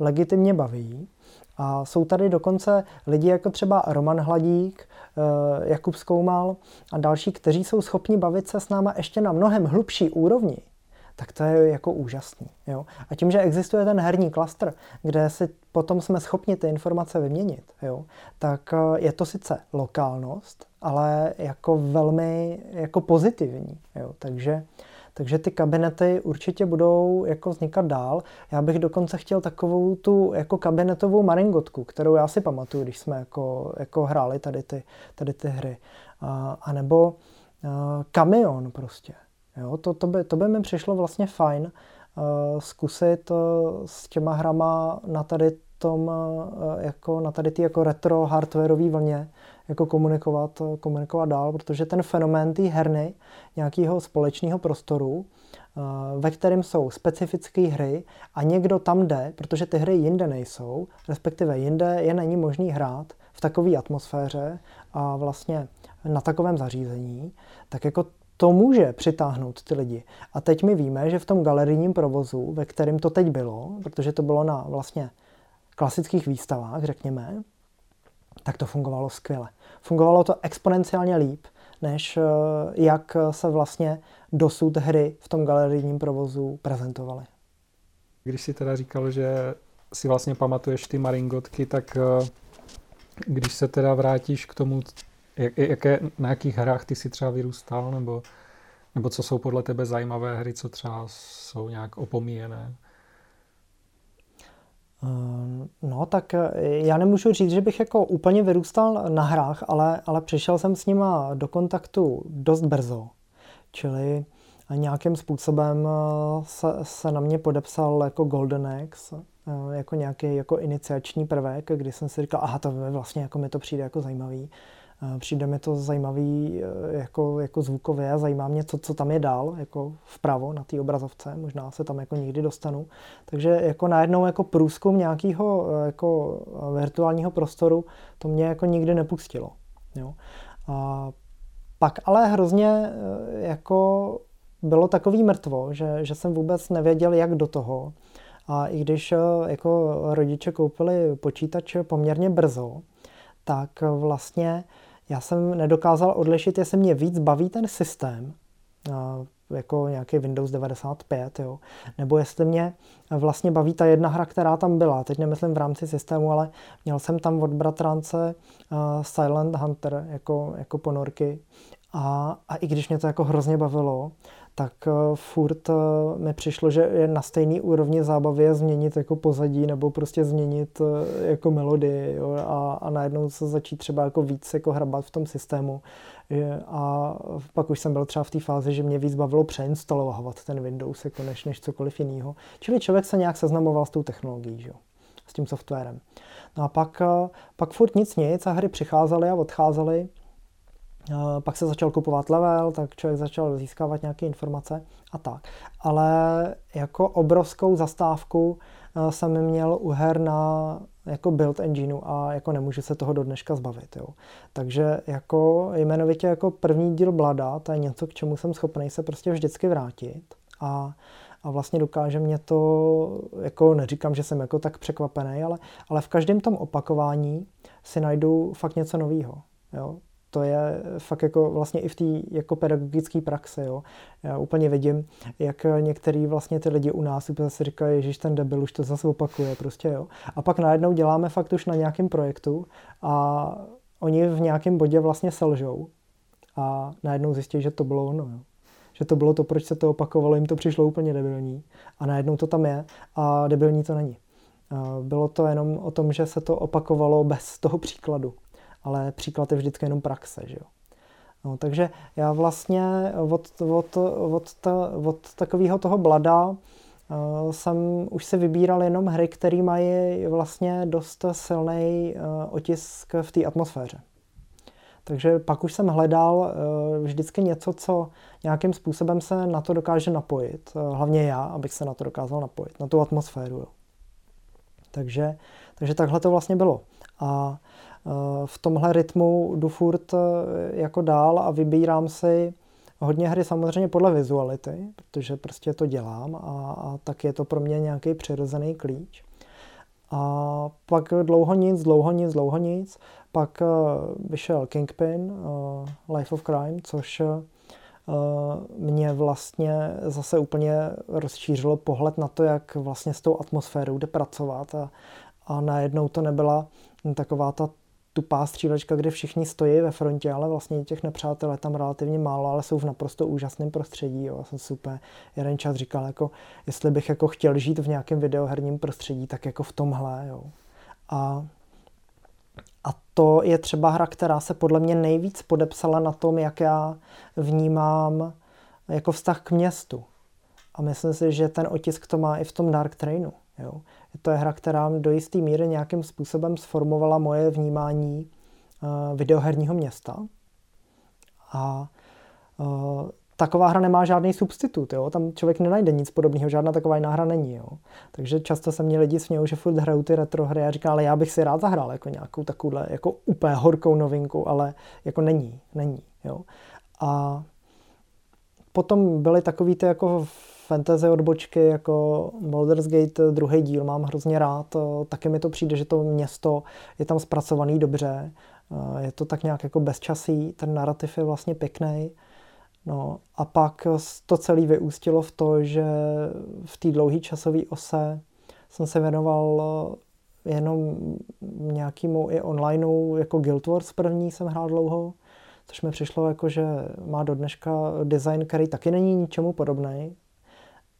legitimně baví. A jsou tady dokonce lidi jako třeba Roman Hladík, uh, Jakub Skoumal a další, kteří jsou schopni bavit se s náma ještě na mnohem hlubší úrovni, tak to je jako úžasný. Jo? A tím, že existuje ten herní klastr, kde si potom jsme schopni ty informace vyměnit, jo? tak eh, je to sice lokálnost, ale jako velmi jako pozitivní. Jo? Takže, takže ty kabinety určitě budou jako vznikat dál. Já bych dokonce chtěl takovou tu jako kabinetovou maringotku, kterou já si pamatuju, když jsme jako, jako hráli tady ty, tady ty hry. A, a nebo uh, kamion prostě. Jo, to, to, by, to by mi přišlo vlastně fajn uh, zkusit uh, s těma hrama na tady tom, uh, jako na tady ty jako retro hardwareové vlně jako komunikovat, komunikovat dál, protože ten fenomén té herny, nějakého společného prostoru, uh, ve kterém jsou specifické hry a někdo tam jde, protože ty hry jinde nejsou, respektive jinde je není možný hrát v takové atmosféře a vlastně na takovém zařízení, tak jako to může přitáhnout ty lidi. A teď my víme, že v tom galerijním provozu, ve kterém to teď bylo, protože to bylo na vlastně klasických výstavách, řekněme, tak to fungovalo skvěle. Fungovalo to exponenciálně líp, než eh, jak se vlastně dosud hry v tom galerijním provozu prezentovaly. Když si teda říkal, že si vlastně pamatuješ ty maringotky, tak eh, když se teda vrátíš k tomu, jak, jaké, na jakých hrách ty si třeba vyrůstal, nebo, nebo co jsou podle tebe zajímavé hry, co třeba jsou nějak opomíjené? Ehm, no, tak eh, já nemůžu říct, že bych jako úplně vyrůstal na hrách, ale, ale přišel jsem s nima do kontaktu dost brzo. Čili nějakým způsobem eh, se, se na mě podepsal jako Golden eh, jako nějaký jako iniciační prvek, kdy jsem si říkal, aha, to vlastně jako mi to přijde jako zajímavý. Přijde mi to zajímavý eh, jako, jako zvukově a zajímá mě, co, co tam je dál, jako vpravo na té obrazovce, možná se tam jako nikdy dostanu. Takže jako najednou jako průzkum nějakého eh, jako virtuálního prostoru to mě jako nikdy nepustilo. Jo. A pak ale hrozně eh, jako bylo takový mrtvo, že, že jsem vůbec nevěděl, jak do toho. A i když jako rodiče koupili počítač poměrně brzo, tak vlastně já jsem nedokázal odlišit, jestli mě víc baví ten systém, jako nějaký Windows 95, jo, nebo jestli mě vlastně baví ta jedna hra, která tam byla. Teď nemyslím v rámci systému, ale měl jsem tam od bratrance Silent Hunter jako, jako ponorky a, a i když mě to jako hrozně bavilo, tak uh, furt mi přišlo, že je na stejný úrovni zábavy změnit jako pozadí nebo prostě změnit uh, jako melodii jo, a, a najednou se začít třeba jako víc jako hrabat v tom systému. A pak už jsem byl třeba v té fázi, že mě víc bavilo přeinstalovat ten Windows jako než, než cokoliv jiného. Čili člověk se nějak seznamoval s tou technologií, že s tím softwarem. No a pak, pak furt nic nic a hry přicházely a odcházely pak se začal kupovat level, tak člověk začal získávat nějaké informace a tak. Ale jako obrovskou zastávku jsem měl u her na jako build engineu a jako nemůžu se toho do dneška zbavit. Jo. Takže jako jmenovitě jako první díl Blada, to je něco, k čemu jsem schopný se prostě vždycky vrátit a, a vlastně dokáže mě to, jako neříkám, že jsem jako tak překvapený, ale, ale v každém tom opakování si najdu fakt něco nového. Jo to je fakt jako vlastně i v té jako pedagogické praxi. Jo. Já úplně vidím, jak některý vlastně ty lidi u nás úplně si říkají, že ten debil už to zase opakuje prostě, jo. A pak najednou děláme fakt už na nějakém projektu a oni v nějakém bodě vlastně selžou a najednou zjistí, že to bylo ono, jo. Že to bylo to, proč se to opakovalo, jim to přišlo úplně debilní a najednou to tam je a debilní to není. Bylo to jenom o tom, že se to opakovalo bez toho příkladu ale příklad je vždycky jenom praxe, že jo. No, takže já vlastně od, od, od, ta, od takového toho blada uh, jsem už si vybíral jenom hry, které mají vlastně dost silný uh, otisk v té atmosféře. Takže pak už jsem hledal uh, vždycky něco, co nějakým způsobem se na to dokáže napojit. Hlavně já, abych se na to dokázal napojit, na tu atmosféru. Jo. Takže, takže takhle to vlastně bylo. A v tomhle rytmu jdu furt eh, jako dál a vybírám si hodně hry samozřejmě podle vizuality, protože prostě to dělám a, a tak je to pro mě nějaký přirozený klíč. A pak dlouho nic, dlouho nic, dlouho nic. Pak uh, vyšel Kingpin, uh, Life of Crime, což mě vlastně zase úplně rozšířilo pohled na to, jak vlastně s tou atmosférou jde pracovat a, a najednou to nebyla taková ta tupá střílečka, kde všichni stojí ve frontě, ale vlastně těch nepřátel je tam relativně málo, ale jsou v naprosto úžasném prostředí. Jo. Já jsem super jeden čas říkal, jako, jestli bych jako chtěl žít v nějakém videoherním prostředí, tak jako v tomhle. Jo. A, a to je třeba hra, která se podle mě nejvíc podepsala na tom, jak já vnímám jako vztah k městu. A myslím si, že ten otisk to má i v tom Dark Trainu. Jo. To je hra, která do jisté míry nějakým způsobem sformovala moje vnímání uh, videoherního města. A uh, taková hra nemá žádný substitut, jo? tam člověk nenajde nic podobného, žádná taková jiná hra není. Jo? Takže často se mě lidi smějou, že furt hrajou ty retro hry a říká, ale já bych si rád zahrál jako nějakou takovouhle jako úplně horkou novinku, ale jako není, není. Jo? A potom byly takový ty jako fantasy odbočky jako Baldur's Gate druhý díl mám hrozně rád. Taky mi to přijde, že to město je tam zpracovaný dobře. Je to tak nějak jako bezčasí, ten narrativ je vlastně pěkný. No a pak to celé vyústilo v to, že v té dlouhé časové ose jsem se věnoval jenom nějakému i onlineu, jako Guild Wars první jsem hrál dlouho, což mi přišlo jako, že má do dneška design, který taky není ničemu podobný.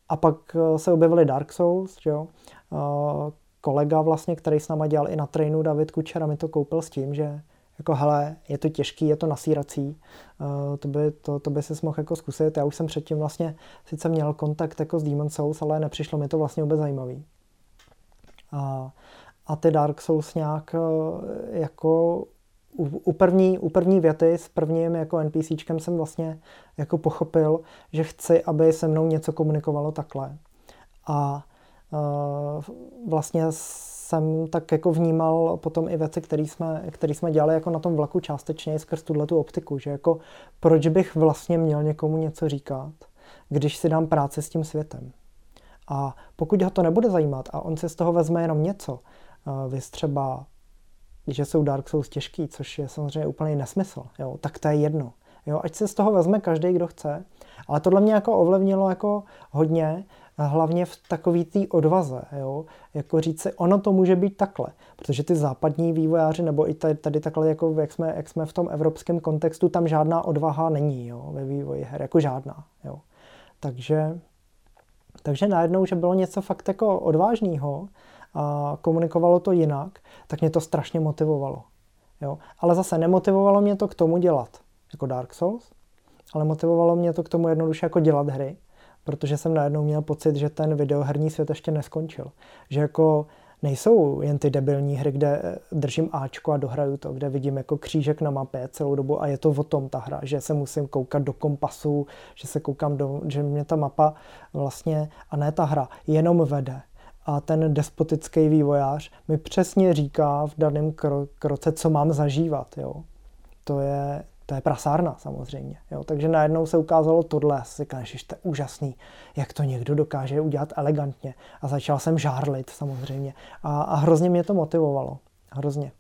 A pak eh, se objevily Dark Souls, jo. Eh, kolega vlastně, který s náma dělal i na trainu, David Kučera, mi to koupil s tím, že jako hele, je to těžký, je to nasírací, uh, to by, to, to by si mohl jako zkusit. Já už jsem předtím vlastně sice měl kontakt jako s Demon Souls, ale nepřišlo mi to vlastně vůbec zajímavý. A, a ty Dark Souls nějak jako u, u, první, u první věty s prvním jako NPCčkem jsem vlastně jako pochopil, že chci, aby se mnou něco komunikovalo takhle. A uh, vlastně jsem tak jako vnímal potom i věci, které jsme, které jsme dělali jako na tom vlaku částečně skrz tuhle tu optiku, že jako proč bych vlastně měl někomu něco říkat, když si dám práci s tím světem. A pokud ho to nebude zajímat a on si z toho vezme jenom něco, uh, vy třeba že jsou Dark Souls těžký, což je samozřejmě úplný nesmysl, jo, tak to je jedno. Jo, ať se z toho vezme každý, kdo chce. Ale tohle mě jako ovlivnilo jako hodně, hlavně v takový té odvaze, jo? jako říct si, ono to může být takhle, protože ty západní vývojáři, nebo i tady, tady takhle, jako jak jsme, jak jsme v tom evropském kontextu, tam žádná odvaha není jo? ve vývoji her, jako žádná. Jo? Takže, takže najednou, že bylo něco fakt jako odvážného, a komunikovalo to jinak, tak mě to strašně motivovalo. Jo? Ale zase nemotivovalo mě to k tomu dělat jako Dark Souls, ale motivovalo mě to k tomu jednoduše jako dělat hry, protože jsem najednou měl pocit, že ten videoherní svět ještě neskončil. Že jako nejsou jen ty debilní hry, kde držím Ačko a dohraju to, kde vidím jako křížek na mapě celou dobu a je to o tom ta hra, že se musím koukat do kompasu, že se koukám do, že mě ta mapa vlastně, a ne ta hra, jenom vede a ten despotický vývojář mi přesně říká v daném kro- kroce, co mám zažívat. Jo. To, je, to je prasárna samozřejmě. Jo. Takže najednou se ukázalo tohle. Já si říkám, že to je úžasný, jak to někdo dokáže udělat elegantně. A začal jsem žárlit samozřejmě. A, a hrozně mě to motivovalo. Hrozně.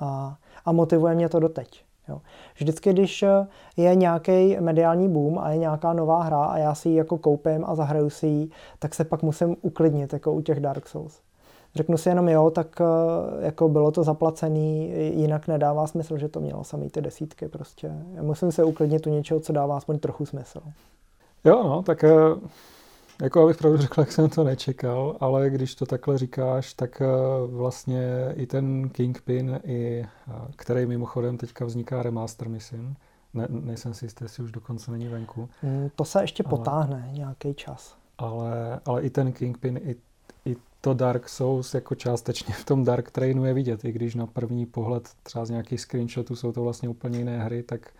A, a motivuje mě to doteď. Jo. Vždycky, když eh, je nějaký mediální boom a je nějaká nová hra a já si ji jako koupím a zahraju si ji, tak se pak musím uklidnit, jako u těch Dark Souls. Řeknu si jenom jo, tak eh, jako bylo to zaplacený, jinak nedává smysl, že to mělo samý ty desítky prostě. Já musím se uklidnit u něčeho, co dává aspoň trochu smysl. Jo, no, tak eh, jako abych pravdu řekl, jak jsem to nečekal, ale když to takhle říkáš, tak eh, vlastně i ten Kingpin, i, eh, který mimochodem teďka vzniká remaster, myslím, ne, nejsem si jistý, jestli už dokonce není venku. Mm, to se ještě ale, potáhne nějaký čas. Ale, ale i ten Kingpin, i, i to Dark Souls jako částečně v tom Dark Trainu je vidět, i když na první pohled třeba z nějakých screenshotů jsou to vlastně úplně jiné hry, tak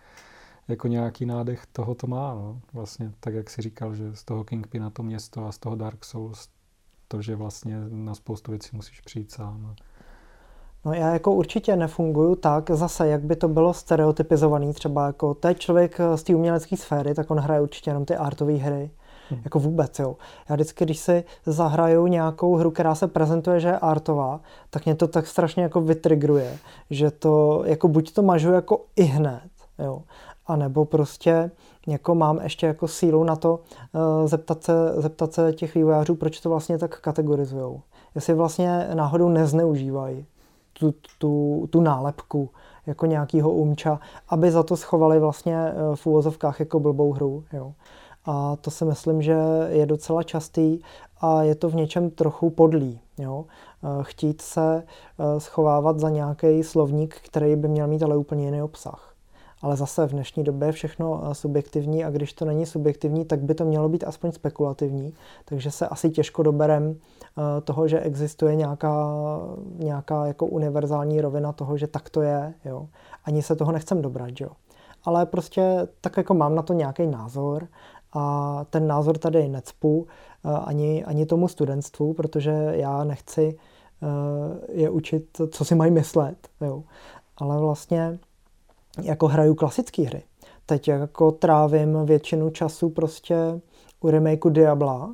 jako nějaký nádech toho to má. No. Vlastně tak, jak si říkal, že z toho Kingpina to město a z toho Dark Souls to, že vlastně na spoustu věcí musíš přijít sám. No já jako určitě nefunguju tak zase, jak by to bylo stereotypizovaný, třeba jako teď člověk z té umělecké sféry, tak on hraje určitě jenom ty artové hry, hmm. jako vůbec, jo. Já vždycky, když si zahraju nějakou hru, která se prezentuje, že je artová, tak mě to tak strašně jako vytrigruje, že to, jako buď to mažu jako i hned, jo, a nebo prostě jako mám ještě jako sílu na to uh, zeptat, se, zeptat se těch vývojářů, proč to vlastně tak kategorizujou. Jestli vlastně náhodou nezneužívají tu, tu, tu nálepku jako nějakýho umča, aby za to schovali vlastně eh, v úvozovkách jako blbou hru. Jo. A to si myslím, že je docela častý a je to v něčem trochu podlý. Jo. Eh, chtít se schovávat za nějaký slovník, který by měl mít ale úplně jiný obsah ale zase v dnešní době je všechno eh, subjektivní a když to není subjektivní, tak by to mělo být aspoň spekulativní, takže se asi těžko doberem eh, toho, že existuje nějaká, nějaká jako univerzální rovina toho, že tak to je, jo. Ani se toho nechcem dobrat, jo. Ale prostě tak jako mám na to nějaký názor a ten názor tady necpu eh, ani, ani tomu studentstvu, protože já nechci je učit, co si mají myslet, jo. Ale vlastně jako hraju klasické hry. Teď jako trávím většinu času prostě u remakeu Diabla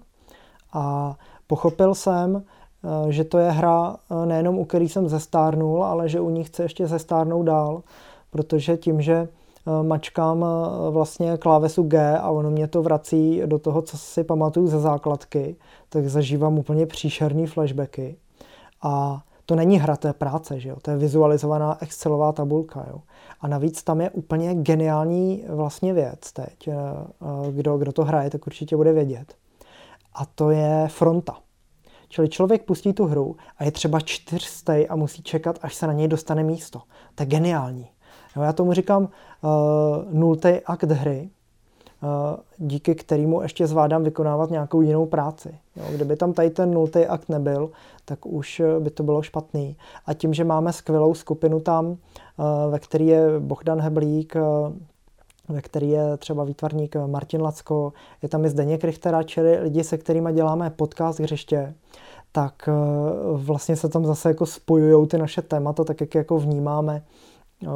a pochopil jsem, eh, že to je hra eh, nejenom u který jsem zestárnul, ale že u ní chce ještě zestárnout dál, protože tím, že eh, mačkám vlastně klávesu G a ono mě to vrací do toho, co si pamatuju ze základky, tak zažívám úplně příšerný flashbacky. A to není hra, to je práce, že jo? to je vizualizovaná Excelová tabulka. Jo? A navíc tam je úplně geniální vlastně věc teď. Eh, eh, kdo, kdo to hraje, tak určitě bude vědět. A to je fronta. Čili člověk pustí tu hru a je třeba čtyřstej a musí čekat, až se na něj dostane místo. To je geniální. Jo, já tomu říkám uh, nultý akt hry, díky kterému ještě zvládám vykonávat nějakou jinou práci. Jo, kdyby tam tady ten nultý akt nebyl, tak už by to bylo špatný. A tím, že máme skvělou skupinu tam, Eh, ve který je Bohdan Heblík, eh, ve který je třeba výtvarník Martin Lacko, je tam i Zdeněk Richtera, čili lidi, se kterými děláme podcast hřiště, tak eh, vlastně se tam zase jako spojují ty naše témata, tak jak jako vnímáme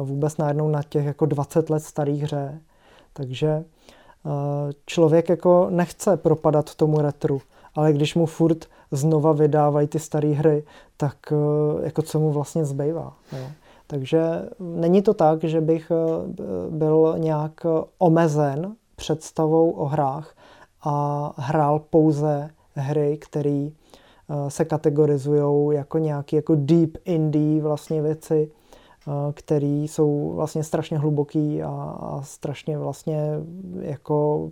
vůbec najednou na těch jako 20 let starých hře. Takže člověk jako nechce propadat tomu retru, ale když mu furt znova vydávají ty staré hry, tak jako co mu vlastně zbývá. Jo. Takže není to tak, že bych eh, byl nějak omezen představou o hrách a hrál pouze hry, které eh, se kategorizují jako nějaké jako deep indie vlastně věci, eh, které jsou vlastně strašně hluboký a, a strašně vlastně jako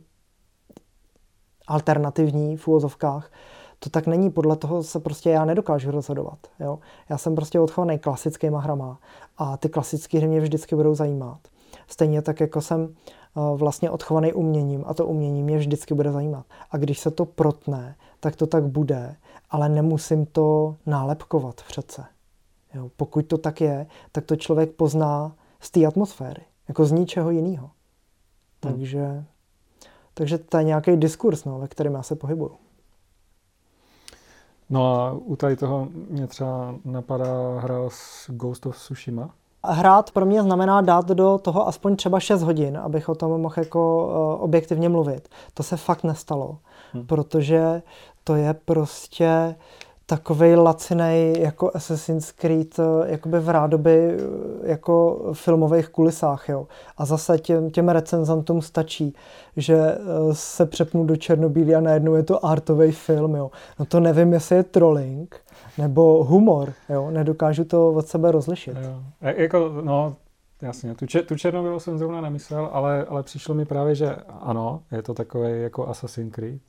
alternativní v úvozovkách to tak není, podle toho se prostě já nedokážu rozhodovat. Jo? Já jsem prostě odchovaný klasickýma hrama a ty klasické hry mě vždycky budou zajímat. Stejně tak, jako jsem eh, vlastně odchovaný uměním a to umění mě vždycky bude zajímat. A když se to protne, tak to tak bude, ale nemusím to nálepkovat přece. Jo? Pokud to tak je, tak to člověk pozná z té atmosféry, jako z ničeho jiného. Hmm. Takže, takže to je nějaký diskurs, no, ve kterém já se pohybuju. No a u tady toho mě třeba napadá hra s Ghost of Tsushima. Hrát pro mě znamená dát do toho aspoň třeba 6 hodin, abych o tom mohl jako uh, objektivně mluvit. To se fakt nestalo, hmm. protože to je prostě takovej lacinej jako Assassin's Creed eh, jakoby v rádoby eh, jako filmových kulisách, jo. A zase těm, těm recenzantům stačí, že eh, se přepnu do černobílý a najednou je to artový film, jo. No to nevím, jestli je trolling nebo humor, jo. Nedokážu to od sebe rozlišit. Jo. E, jako, no, Jasně, tu, tu černobílou jsem zrovna nemyslel, ale, ale přišlo mi právě, že ano, je to takový jako Assassin's Creed,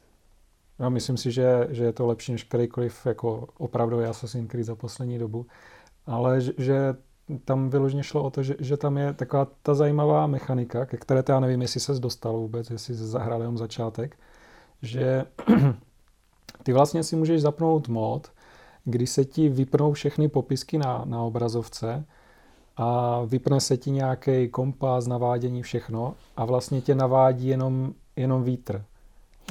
já myslím si, že, že je to lepší než kterýkoliv jako opravdový Assassin's Creed za poslední dobu, ale že, tam vyloženě šlo o to, že, že tam je taková ta zajímavá mechanika, ke které já nevím, jestli se dostal vůbec, jestli se zahrál jenom začátek, že ty vlastně si můžeš zapnout mod, kdy se ti vypnou všechny popisky na, na obrazovce a vypne se ti nějaký kompas, navádění, všechno a vlastně tě navádí jenom, jenom vítr.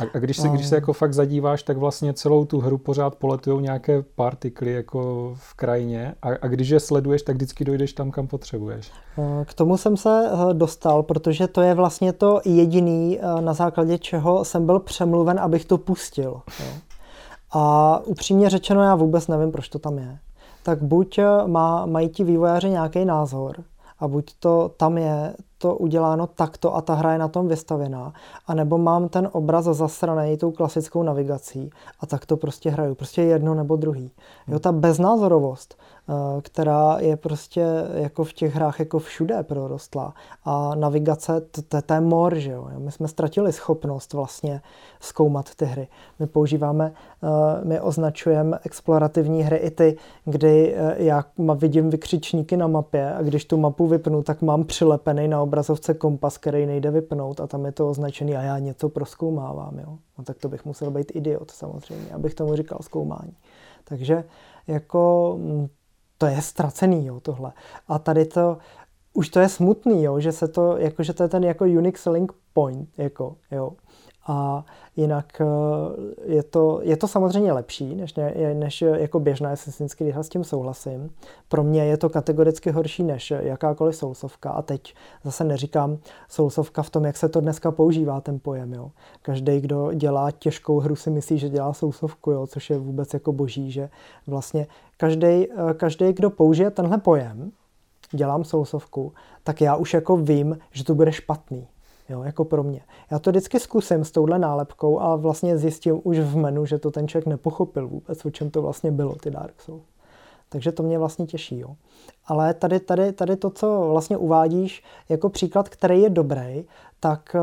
A, a když, se, když se jako fakt zadíváš, tak vlastně celou tu hru pořád poletují nějaké partikly jako v krajině a, a když je sleduješ, tak vždycky dojdeš tam, kam potřebuješ. K tomu jsem se eh, dostal, protože to je vlastně to jediný, eh, na základě čeho jsem byl přemluven, abych to pustil. A upřímně řečeno, já vůbec nevím, proč to tam je. Tak buď eh, má, mají ti vývojáři nějaký názor, a buď to tam je to uděláno takto a ta hra je na tom vystavěná, anebo mám ten obraz zasraný tou klasickou navigací a tak to prostě hraju. Prostě jedno nebo druhý. Jo, ta beznázorovost, která je prostě jako v těch hrách jako všude prorostla a navigace, to, to je mor, že jo. My jsme ztratili schopnost vlastně zkoumat ty hry. My používáme, eh, my označujeme explorativní hry i ty, kdy eh, já vidím vykřičníky na mapě a když tu mapu vypnu, tak mám přilepený na obrazovce kompas, který nejde vypnout a tam je to označený a já něco proskoumávám. Jo? No tak to bych musel být idiot samozřejmě, abych tomu říkal zkoumání. Takže jako mm, to je ztracený, jo, tohle. A tady to, už to je smutný, jo, že se to, jako, že to je ten jako unique selling point, jako, jo. A jinak eh, je to, je to samozřejmě lepší, než, ne, než jako běžná Assassin's Creed, s tím souhlasím. Pro mě je to kategoricky horší než jakákoliv sousovka. A teď zase neříkám sousovka v tom, jak se to dneska používá, ten pojem. Jo. Každý, kdo dělá těžkou hru, si myslí, že dělá sousovku, jo, což je vůbec jako boží, že vlastně každý, eh, každý kdo použije tenhle pojem, dělám sousovku, tak já už jako vím, že to bude špatný jo, jako pro mě. Já to vždycky zkusím s touhle nálepkou a vlastně zjistím už v menu, že to ten člověk nepochopil vůbec, o čem to vlastně bylo, ty Dark Souls. Takže to mě vlastně těší. Jo. Ale tady, tady, tady to, co vlastně uvádíš jako příklad, který je dobrý, tak eh,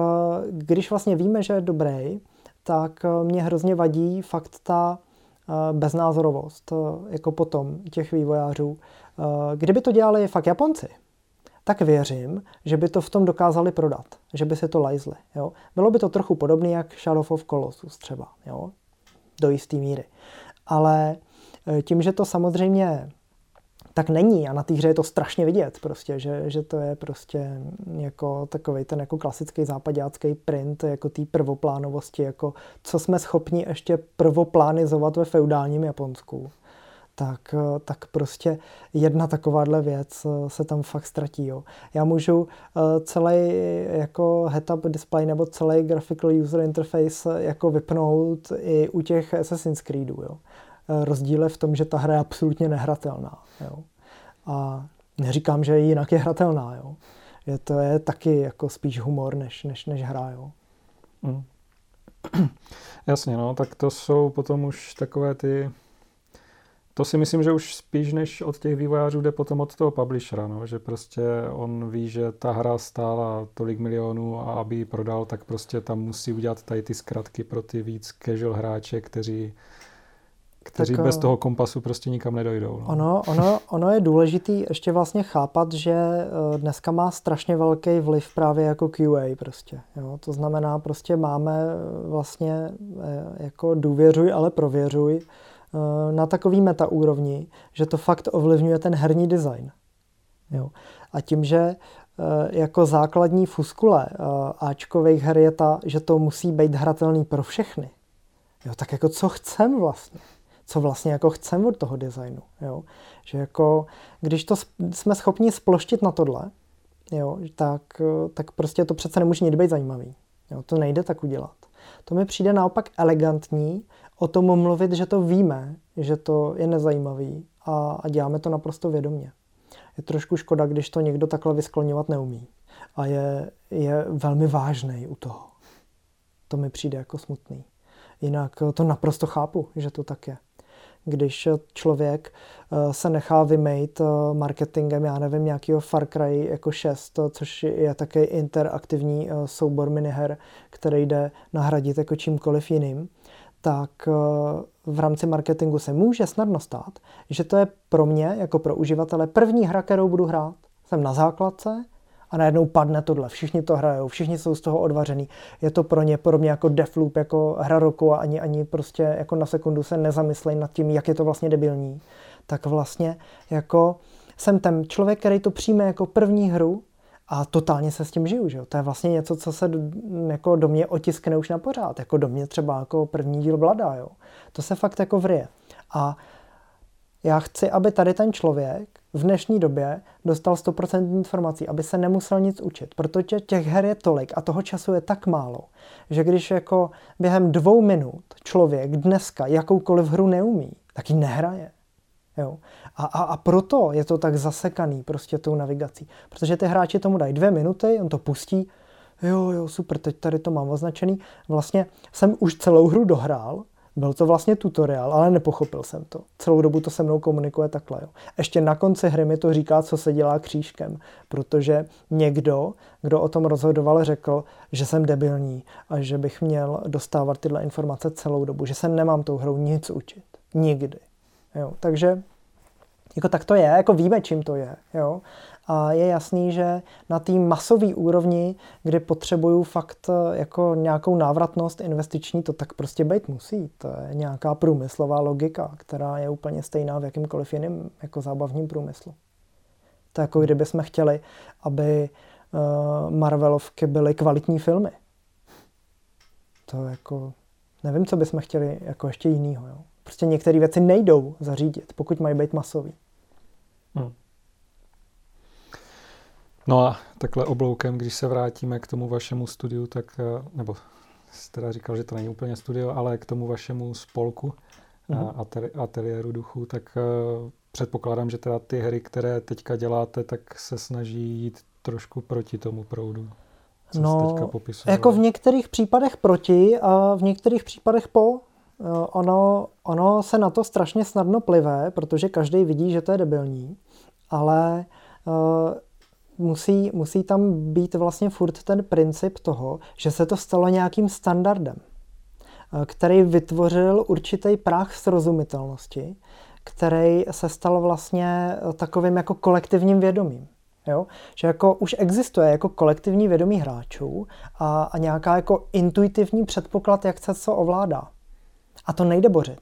když vlastně víme, že je dobrý, tak eh, mě hrozně vadí fakt ta eh, beznázorovost jako potom těch vývojářů. Kdyby to dělali fakt Japonci, tak věřím, že by to v tom dokázali prodat, že by se to lajzli. Jo? Bylo by to trochu podobné jak Shadow of Colossus třeba, jo? do jisté míry. Ale e, tím, že to samozřejmě tak není a na té hře je to strašně vidět prostě, že, že to je prostě jako takový ten jako klasický západácký print jako té prvoplánovosti, jako co jsme schopni ještě prvoplánizovat ve feudálním Japonsku tak, eh, tak prostě jedna takováhle věc eh, se tam fakt ztratí. Jo. Já můžu eh, celý jako head-up display nebo celý graphical user interface jako vypnout i u těch Assassin's Creedů. Jo. Rozdíl je v tom, že ta hra je absolutně nehratelná. Jo. A neříkám, že jinak je hratelná. Jo. Je to je taky jako spíš humor, než, než, než hra. Jo. Mm. Jasně, no, tak to jsou potom už takové ty to si myslím, že už spíš než od těch vývojářů jde potom od toho publishera, no, že prostě on ví, že ta hra stála tolik milionů a aby ji prodal, tak prostě tam musí udělat tady ty zkratky pro ty víc casual hráče, kteří kteří tak, bez eh, toho kompasu prostě nikam nedojdou. No. Ono, ono, ono je důležitý ještě vlastně chápat, že eh, dneska má strašně velký vliv právě jako QA prostě. Jo? To znamená, prostě máme eh, vlastně jako důvěřuj, ale prověřuj na takový meta úrovni, že to fakt ovlivňuje ten herní design. Jo. A tím, že eh, jako základní fuskule eh, Ačkových her je ta, že to musí být hratelný pro všechny. Jo, tak jako co chcem vlastně? co vlastně jako chceme od toho designu. Jo? Že jako, když to jsme schopni sploštit na tohle, jo, tak, tak prostě to přece nemůže nikdy být zajímavý. Jo? To nejde tak udělat. To mi přijde naopak elegantní o tom mluvit, že to víme, že to je nezajímavý a, a děláme to naprosto vědomě. Je trošku škoda, když to někdo takhle vyskloňovat neumí a je, je velmi vážný u toho. To mi přijde jako smutný. Jinak to naprosto chápu, že to tak je. Když člověk eh, se nechá vymejt eh, marketingem, já nevím, nějakého Far Cry jako 6, což je také interaktivní eh, soubor miniher, který jde nahradit jako čímkoliv jiným, tak v rámci marketingu se může snadno stát, že to je pro mě, jako pro uživatele, první hra, kterou budu hrát. Jsem na základce, a najednou padne tohle. Všichni to hrajou, všichni jsou z toho odvařený. Je to pro ně podobně jako Defloop, jako hra roku a ani, ani prostě jako na sekundu se nezamyslejí nad tím, jak je to vlastně debilní. Tak vlastně jako jsem ten člověk, který to přijme jako první hru a totálně se s tím žiju. Že jo? To je vlastně něco, co se jako do mě otiskne už na pořád. Jako do mě třeba jako první díl Blada. Jo? To se fakt jako vryje. A já chci, aby tady ten člověk v dnešní době dostal 100% informací, aby se nemusel nic učit, protože těch her je tolik a toho času je tak málo, že když jako během dvou minut člověk dneska jakoukoliv hru neumí, tak ji nehraje. Jo? A, a, a proto je to tak zasekaný prostě tou navigací. Protože ty hráči tomu dají dvě minuty, on to pustí, jo, jo, super, teď tady to mám označený. Vlastně jsem už celou hru dohrál, byl to vlastně tutoriál, ale nepochopil jsem to. Celou dobu to se mnou komunikuje takhle. Jo. Ještě na konci hry mi to říká, co se dělá křížkem, protože někdo, kdo o tom rozhodoval, řekl, že jsem debilní a že bych měl dostávat tyhle informace celou dobu, že se nemám tou hrou nic učit. Nikdy. Jo. Takže jako tak to je, jako víme, čím to je. Jo? A je jasný, že na té masové úrovni, kdy potřebuju fakt eh, jako nějakou návratnost investiční, to tak prostě být musí. To je nějaká průmyslová logika, která je úplně stejná v jakýmkoliv jiném jako zábavním průmyslu. To je jako kdyby jsme chtěli, aby uh, Marvelovky byly kvalitní filmy. To jako, nevím, co bychom chtěli jako ještě jinýho. Jo. Prostě některé věci nejdou zařídit, pokud mají být masový. Hmm. No a takhle obloukem, když se vrátíme k tomu vašemu studiu, tak, eh, nebo jste teda říkal, že to není úplně studio, ale k tomu vašemu spolku mm-hmm. ateliéru duchu, tak uh, předpokládám, že teda ty hry, které teďka děláte, tak se snaží jít trošku proti tomu proudu. Co no, jako v některých případech proti a v některých případech po. Ono, ono se na to strašně snadno plive, protože každý vidí, že to je debilní, ale uh, musí, musí tam být vlastně furt ten princip toho, že se to stalo nějakým standardem, eh, který vytvořil určitý práh srozumitelnosti, který se stal vlastně eh, takovým jako kolektivním vědomím. Jo? Že jako už existuje jako kolektivní vědomí hráčů a, a nějaká jako intuitivní předpoklad, jak se co ovládá. A to nejde bořit.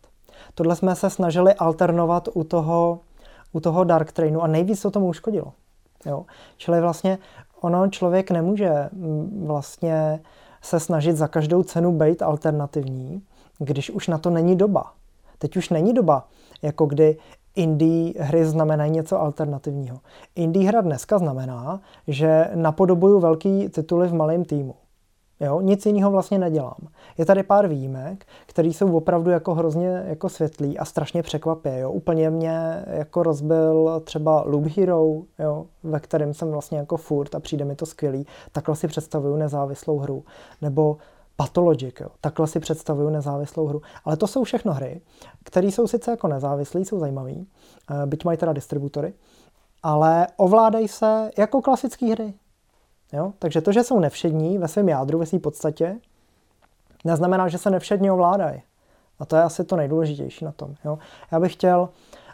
Tohle jsme se snažili alternovat u toho, u toho Dark Trainu a nejvíc to tomu uškodilo. Jo? Čili vlastně ono člověk nemůže mm, vlastně se snažit za každou cenu být alternativní, když už na to není doba. Teď už není doba, jako kdy indie hry znamenají něco alternativního. Indie hra dneska znamená, že napodobuju velký tituly v malém týmu. Jo, nic jiného vlastně nedělám. Je tady pár výjimek, které jsou opravdu jako hrozně jako světlý a strašně překvapí. Jo. Úplně mě jako rozbil třeba Loop Hero, jo, ve kterém jsem vlastně jako furt a přijde mi to skvělý. Takhle si představuju nezávislou hru. Nebo Pathologic, jo. takhle si představuju nezávislou hru. Ale to jsou všechno hry, které jsou sice jako nezávislé, jsou zajímavé, eh, byť mají teda distributory, ale ovládají se jako klasické hry. Jo? Takže to, že jsou nevšední ve svém jádru, ve své podstatě, neznamená, že se nevšedně ovládají. A to je asi to nejdůležitější na tom. Jo? Já bych chtěl,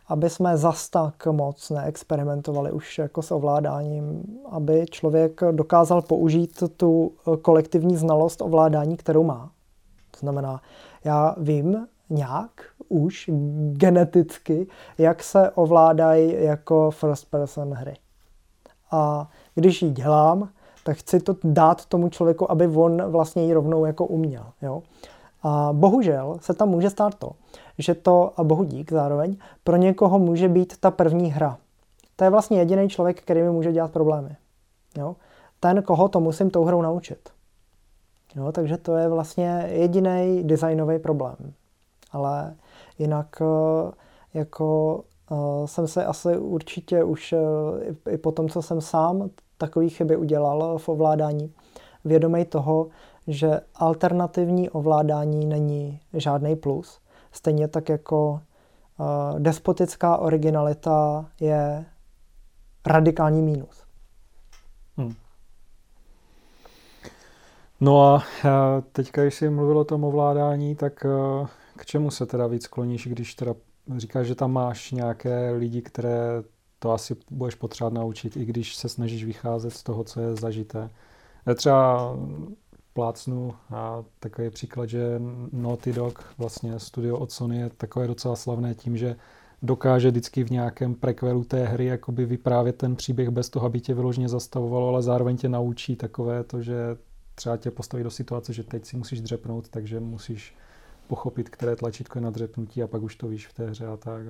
aby jsme zas tak moc neexperimentovali už jako s ovládáním, aby člověk dokázal použít tu kolektivní znalost ovládání, kterou má. To znamená, já vím nějak už geneticky, jak se ovládají jako first person hry. A když ji dělám, tak chci to dát tomu člověku, aby on vlastně ji rovnou jako uměl. Jo? A bohužel se tam může stát to, že to, a bohu dík zároveň, pro někoho může být ta první hra. To je vlastně jediný člověk, který mi může dělat problémy. Jo? Ten, koho to musím tou hrou naučit. Jo? Takže to je vlastně jediný designový problém. Ale jinak eh, jako eh, jsem se asi určitě už eh, i po tom, co jsem sám takový chyby udělal v ovládání, vědomý toho, že alternativní ovládání není žádný plus. Stejně tak jako despotická originalita je radikální mínus. Hmm. No a teďka, když jsi mluvil o tom ovládání, tak k čemu se teda víc kloníš, když teda říkáš, že tam máš nějaké lidi, které to asi budeš potřebovat naučit, i když se snažíš vycházet z toho, co je zažité. Já třeba plácnu a takový příklad, že Naughty Dog, vlastně studio od Sony, je takové docela slavné tím, že dokáže vždycky v nějakém prekvelu té hry jakoby vyprávět ten příběh bez toho, aby tě vyloženě zastavovalo, ale zároveň tě naučí takové to, že třeba tě postaví do situace, že teď si musíš dřepnout, takže musíš pochopit, které tlačítko je na dřepnutí a pak už to víš v té hře a tak.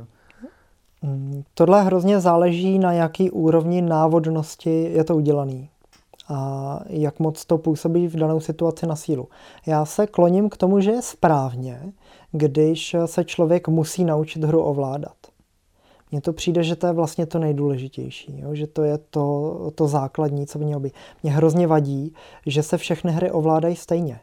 Tohle hrozně záleží na jaký úrovni návodnosti je to udělaný a jak moc to působí v danou situaci na sílu. Já se kloním k tomu, že je správně, když se člověk musí naučit hru ovládat. Mně to přijde, že to je vlastně to nejdůležitější, jo? že to je to, to základní, co by mělo být. Mně hrozně vadí, že se všechny hry ovládají stejně.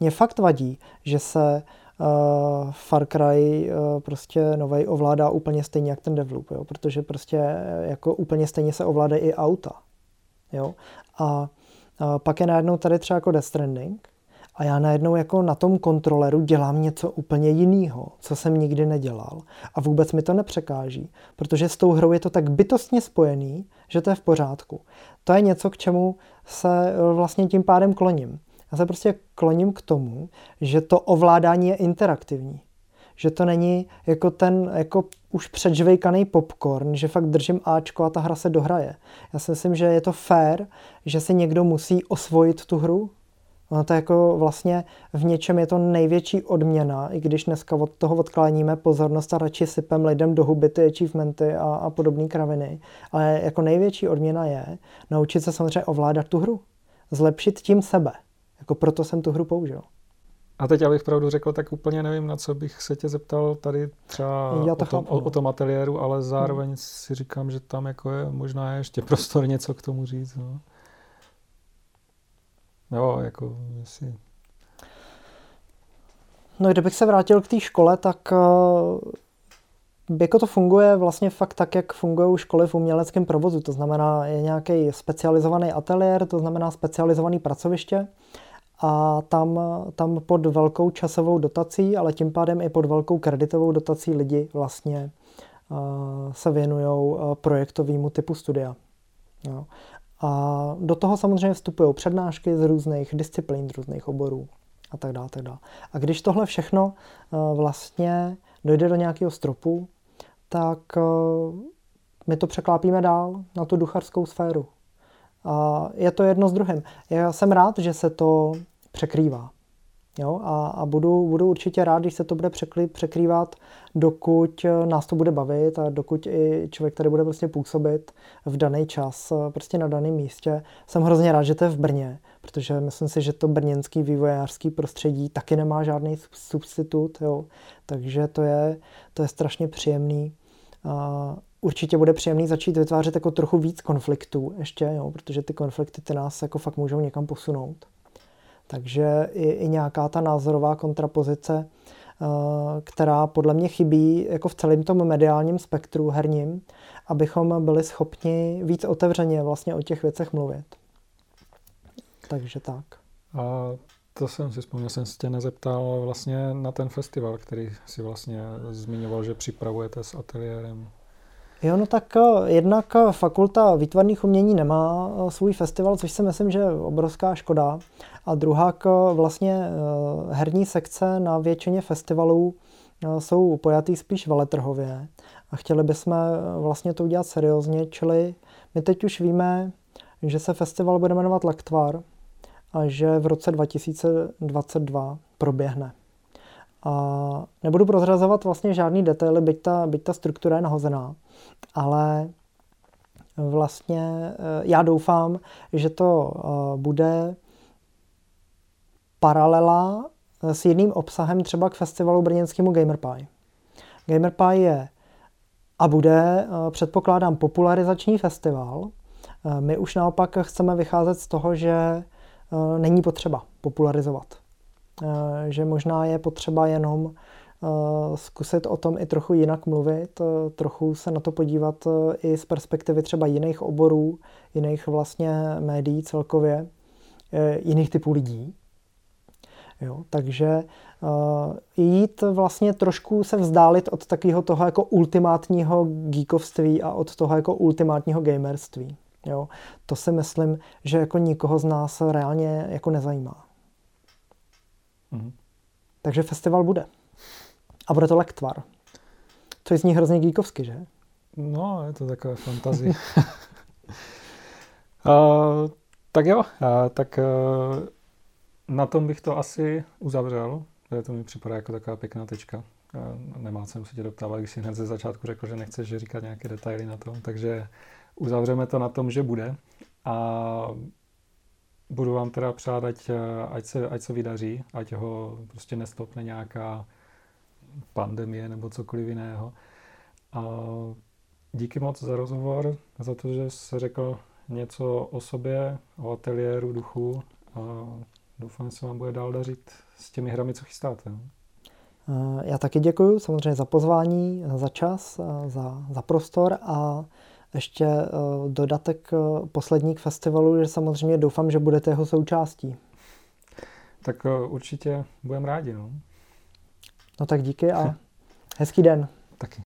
Mně fakt vadí, že se uh, Far Cry uh, prostě novej ovládá úplně stejně jak ten Devloop, jo? protože prostě eh, jako úplně stejně se ovládají i auta. Jo? A uh, pak je najednou tady třeba jako Death Stranding a já najednou jako na tom kontroleru dělám něco úplně jiného, co jsem nikdy nedělal a vůbec mi to nepřekáží, protože s tou hrou je to tak bytostně spojený, že to je v pořádku. To je něco, k čemu se vlastně tím pádem kloním. Já se prostě kloním k tomu, že to ovládání je interaktivní. Že to není jako ten jako už předžvejkaný popcorn, že fakt držím Ačko a ta hra se dohraje. Já si myslím, že je to fair, že si někdo musí osvojit tu hru. Ono to jako vlastně v něčem je to největší odměna, i když dneska od toho odkláníme pozornost a radši sypem lidem do huby ty achievementy a, a podobné kraviny. Ale jako největší odměna je naučit se samozřejmě ovládat tu hru. Zlepšit tím sebe. Jako proto jsem tu hru použil. A teď, abych pravdu řekl, tak úplně nevím, na co bych se tě zeptal tady třeba o, tom, o, o tom ateliéru, ale zároveň hmm. si říkám, že tam jako je možná ještě prostor něco k tomu říct. No. Jo, jako jestli... No kdybych se vrátil k té škole, tak uh, jako to funguje vlastně fakt tak, jak fungují školy v uměleckém provozu. To znamená, je nějaký specializovaný ateliér, to znamená specializovaný pracoviště a tam, tam pod velkou časovou dotací, ale tím pádem i pod velkou kreditovou dotací lidi vlastně uh, se věnují uh, projektovému typu studia. Jo. A do toho samozřejmě vstupují přednášky z různých disciplín, z různých oborů a tak dále. Tak dále. A když tohle všechno uh, vlastně dojde do nějakého stropu, tak my to překlápíme dál na tu ducharskou sféru. A je to jedno s druhým. Já jsem rád, že se to překrývá. Jo? A, a budu, budu určitě rád, když se to bude překrývat, dokud nás to bude bavit a dokud i člověk tady bude prostě působit v daný čas, prostě na daném místě. Jsem hrozně rád, že to je v Brně, protože myslím si, že to brněnský vývojářský prostředí taky nemá žádný substitut, jo? takže to je, to je strašně příjemný. A určitě bude příjemný začít vytvářet jako trochu víc konfliktů ještě, jo? protože ty konflikty ty nás jako fakt můžou někam posunout. Takže i, i nějaká ta názorová kontrapozice, eh, která podle mě chybí jako v celém tom mediálním spektru herním, abychom byli schopni víc otevřeně vlastně o těch věcech mluvit. Takže tak. A to jsem si vzpomněl, jsem se tě nezeptal vlastně na ten festival, který si vlastně zmiňoval, že připravujete s ateliérem. Jo, no tak eh, jednak eh, fakulta výtvarných umění nemá eh, svůj festival, což si myslím, že je obrovská škoda. A druhá vlastně herní sekce na většině festivalů jsou pojatý spíš veletrhově. A chtěli bychom vlastně to udělat seriózně, čili my teď už víme, že se festival bude jmenovat Lektvar a že v roce 2022 proběhne. A nebudu prozrazovat vlastně žádný detaily, byť ta, byť ta struktura je nahozená, ale vlastně eh, já doufám, že to eh, bude paralela s jedným obsahem třeba k festivalu brněnskému GamerPie. GamerPie je a bude, eh, předpokládám, popularizační festival. My už naopak chceme vycházet z toho, že není potřeba popularizovat. Že možná je potřeba jenom Eh, zkusit o tom i trochu jinak mluvit, eh, trochu se na to podívat eh, i z perspektivy třeba jiných oborů, jiných vlastně médií celkově, jiných typů lidí. Jo, takže uh, jít vlastně trošku se vzdálit od takového toho jako ultimátního geekovství a od toho jako ultimátního gamerství. Jo, to si myslím, že jako nikoho z nás reálně jako nezajímá. Mm. Takže festival bude. A bude to lektvar. To je z ní hrozně geekovsky, že? No, je to takové fantazie. uh, tak jo, uh, tak uh, na tom bych to asi uzavřel. To mi připadá jako taková pěkná tečka. Uh, nemá jsem se tě doptávat, když si hned ze začátku řekl, že nechceš říkat nějaké detaily na tom, takže uzavřeme to na tom, že bude. A budu vám teda přát, ať, ať, se, ať se vydaří, ať ho prostě nestopne nějaká pandemie nebo cokoliv jiného. A díky moc za rozhovor, za to, že jsi řekl něco o sobě, o ateliéru duchu a doufám, že se vám bude dál dařit s těmi hrami, co chystáte. No. Já taky děkuji samozřejmě za pozvání, za čas, za, za prostor a ještě e, dodatek e, poslední k festivalu, že samozřejmě doufám, že budete jeho součástí. Tak e, určitě budeme rádi. No. No tak díky a hezký den. Taky.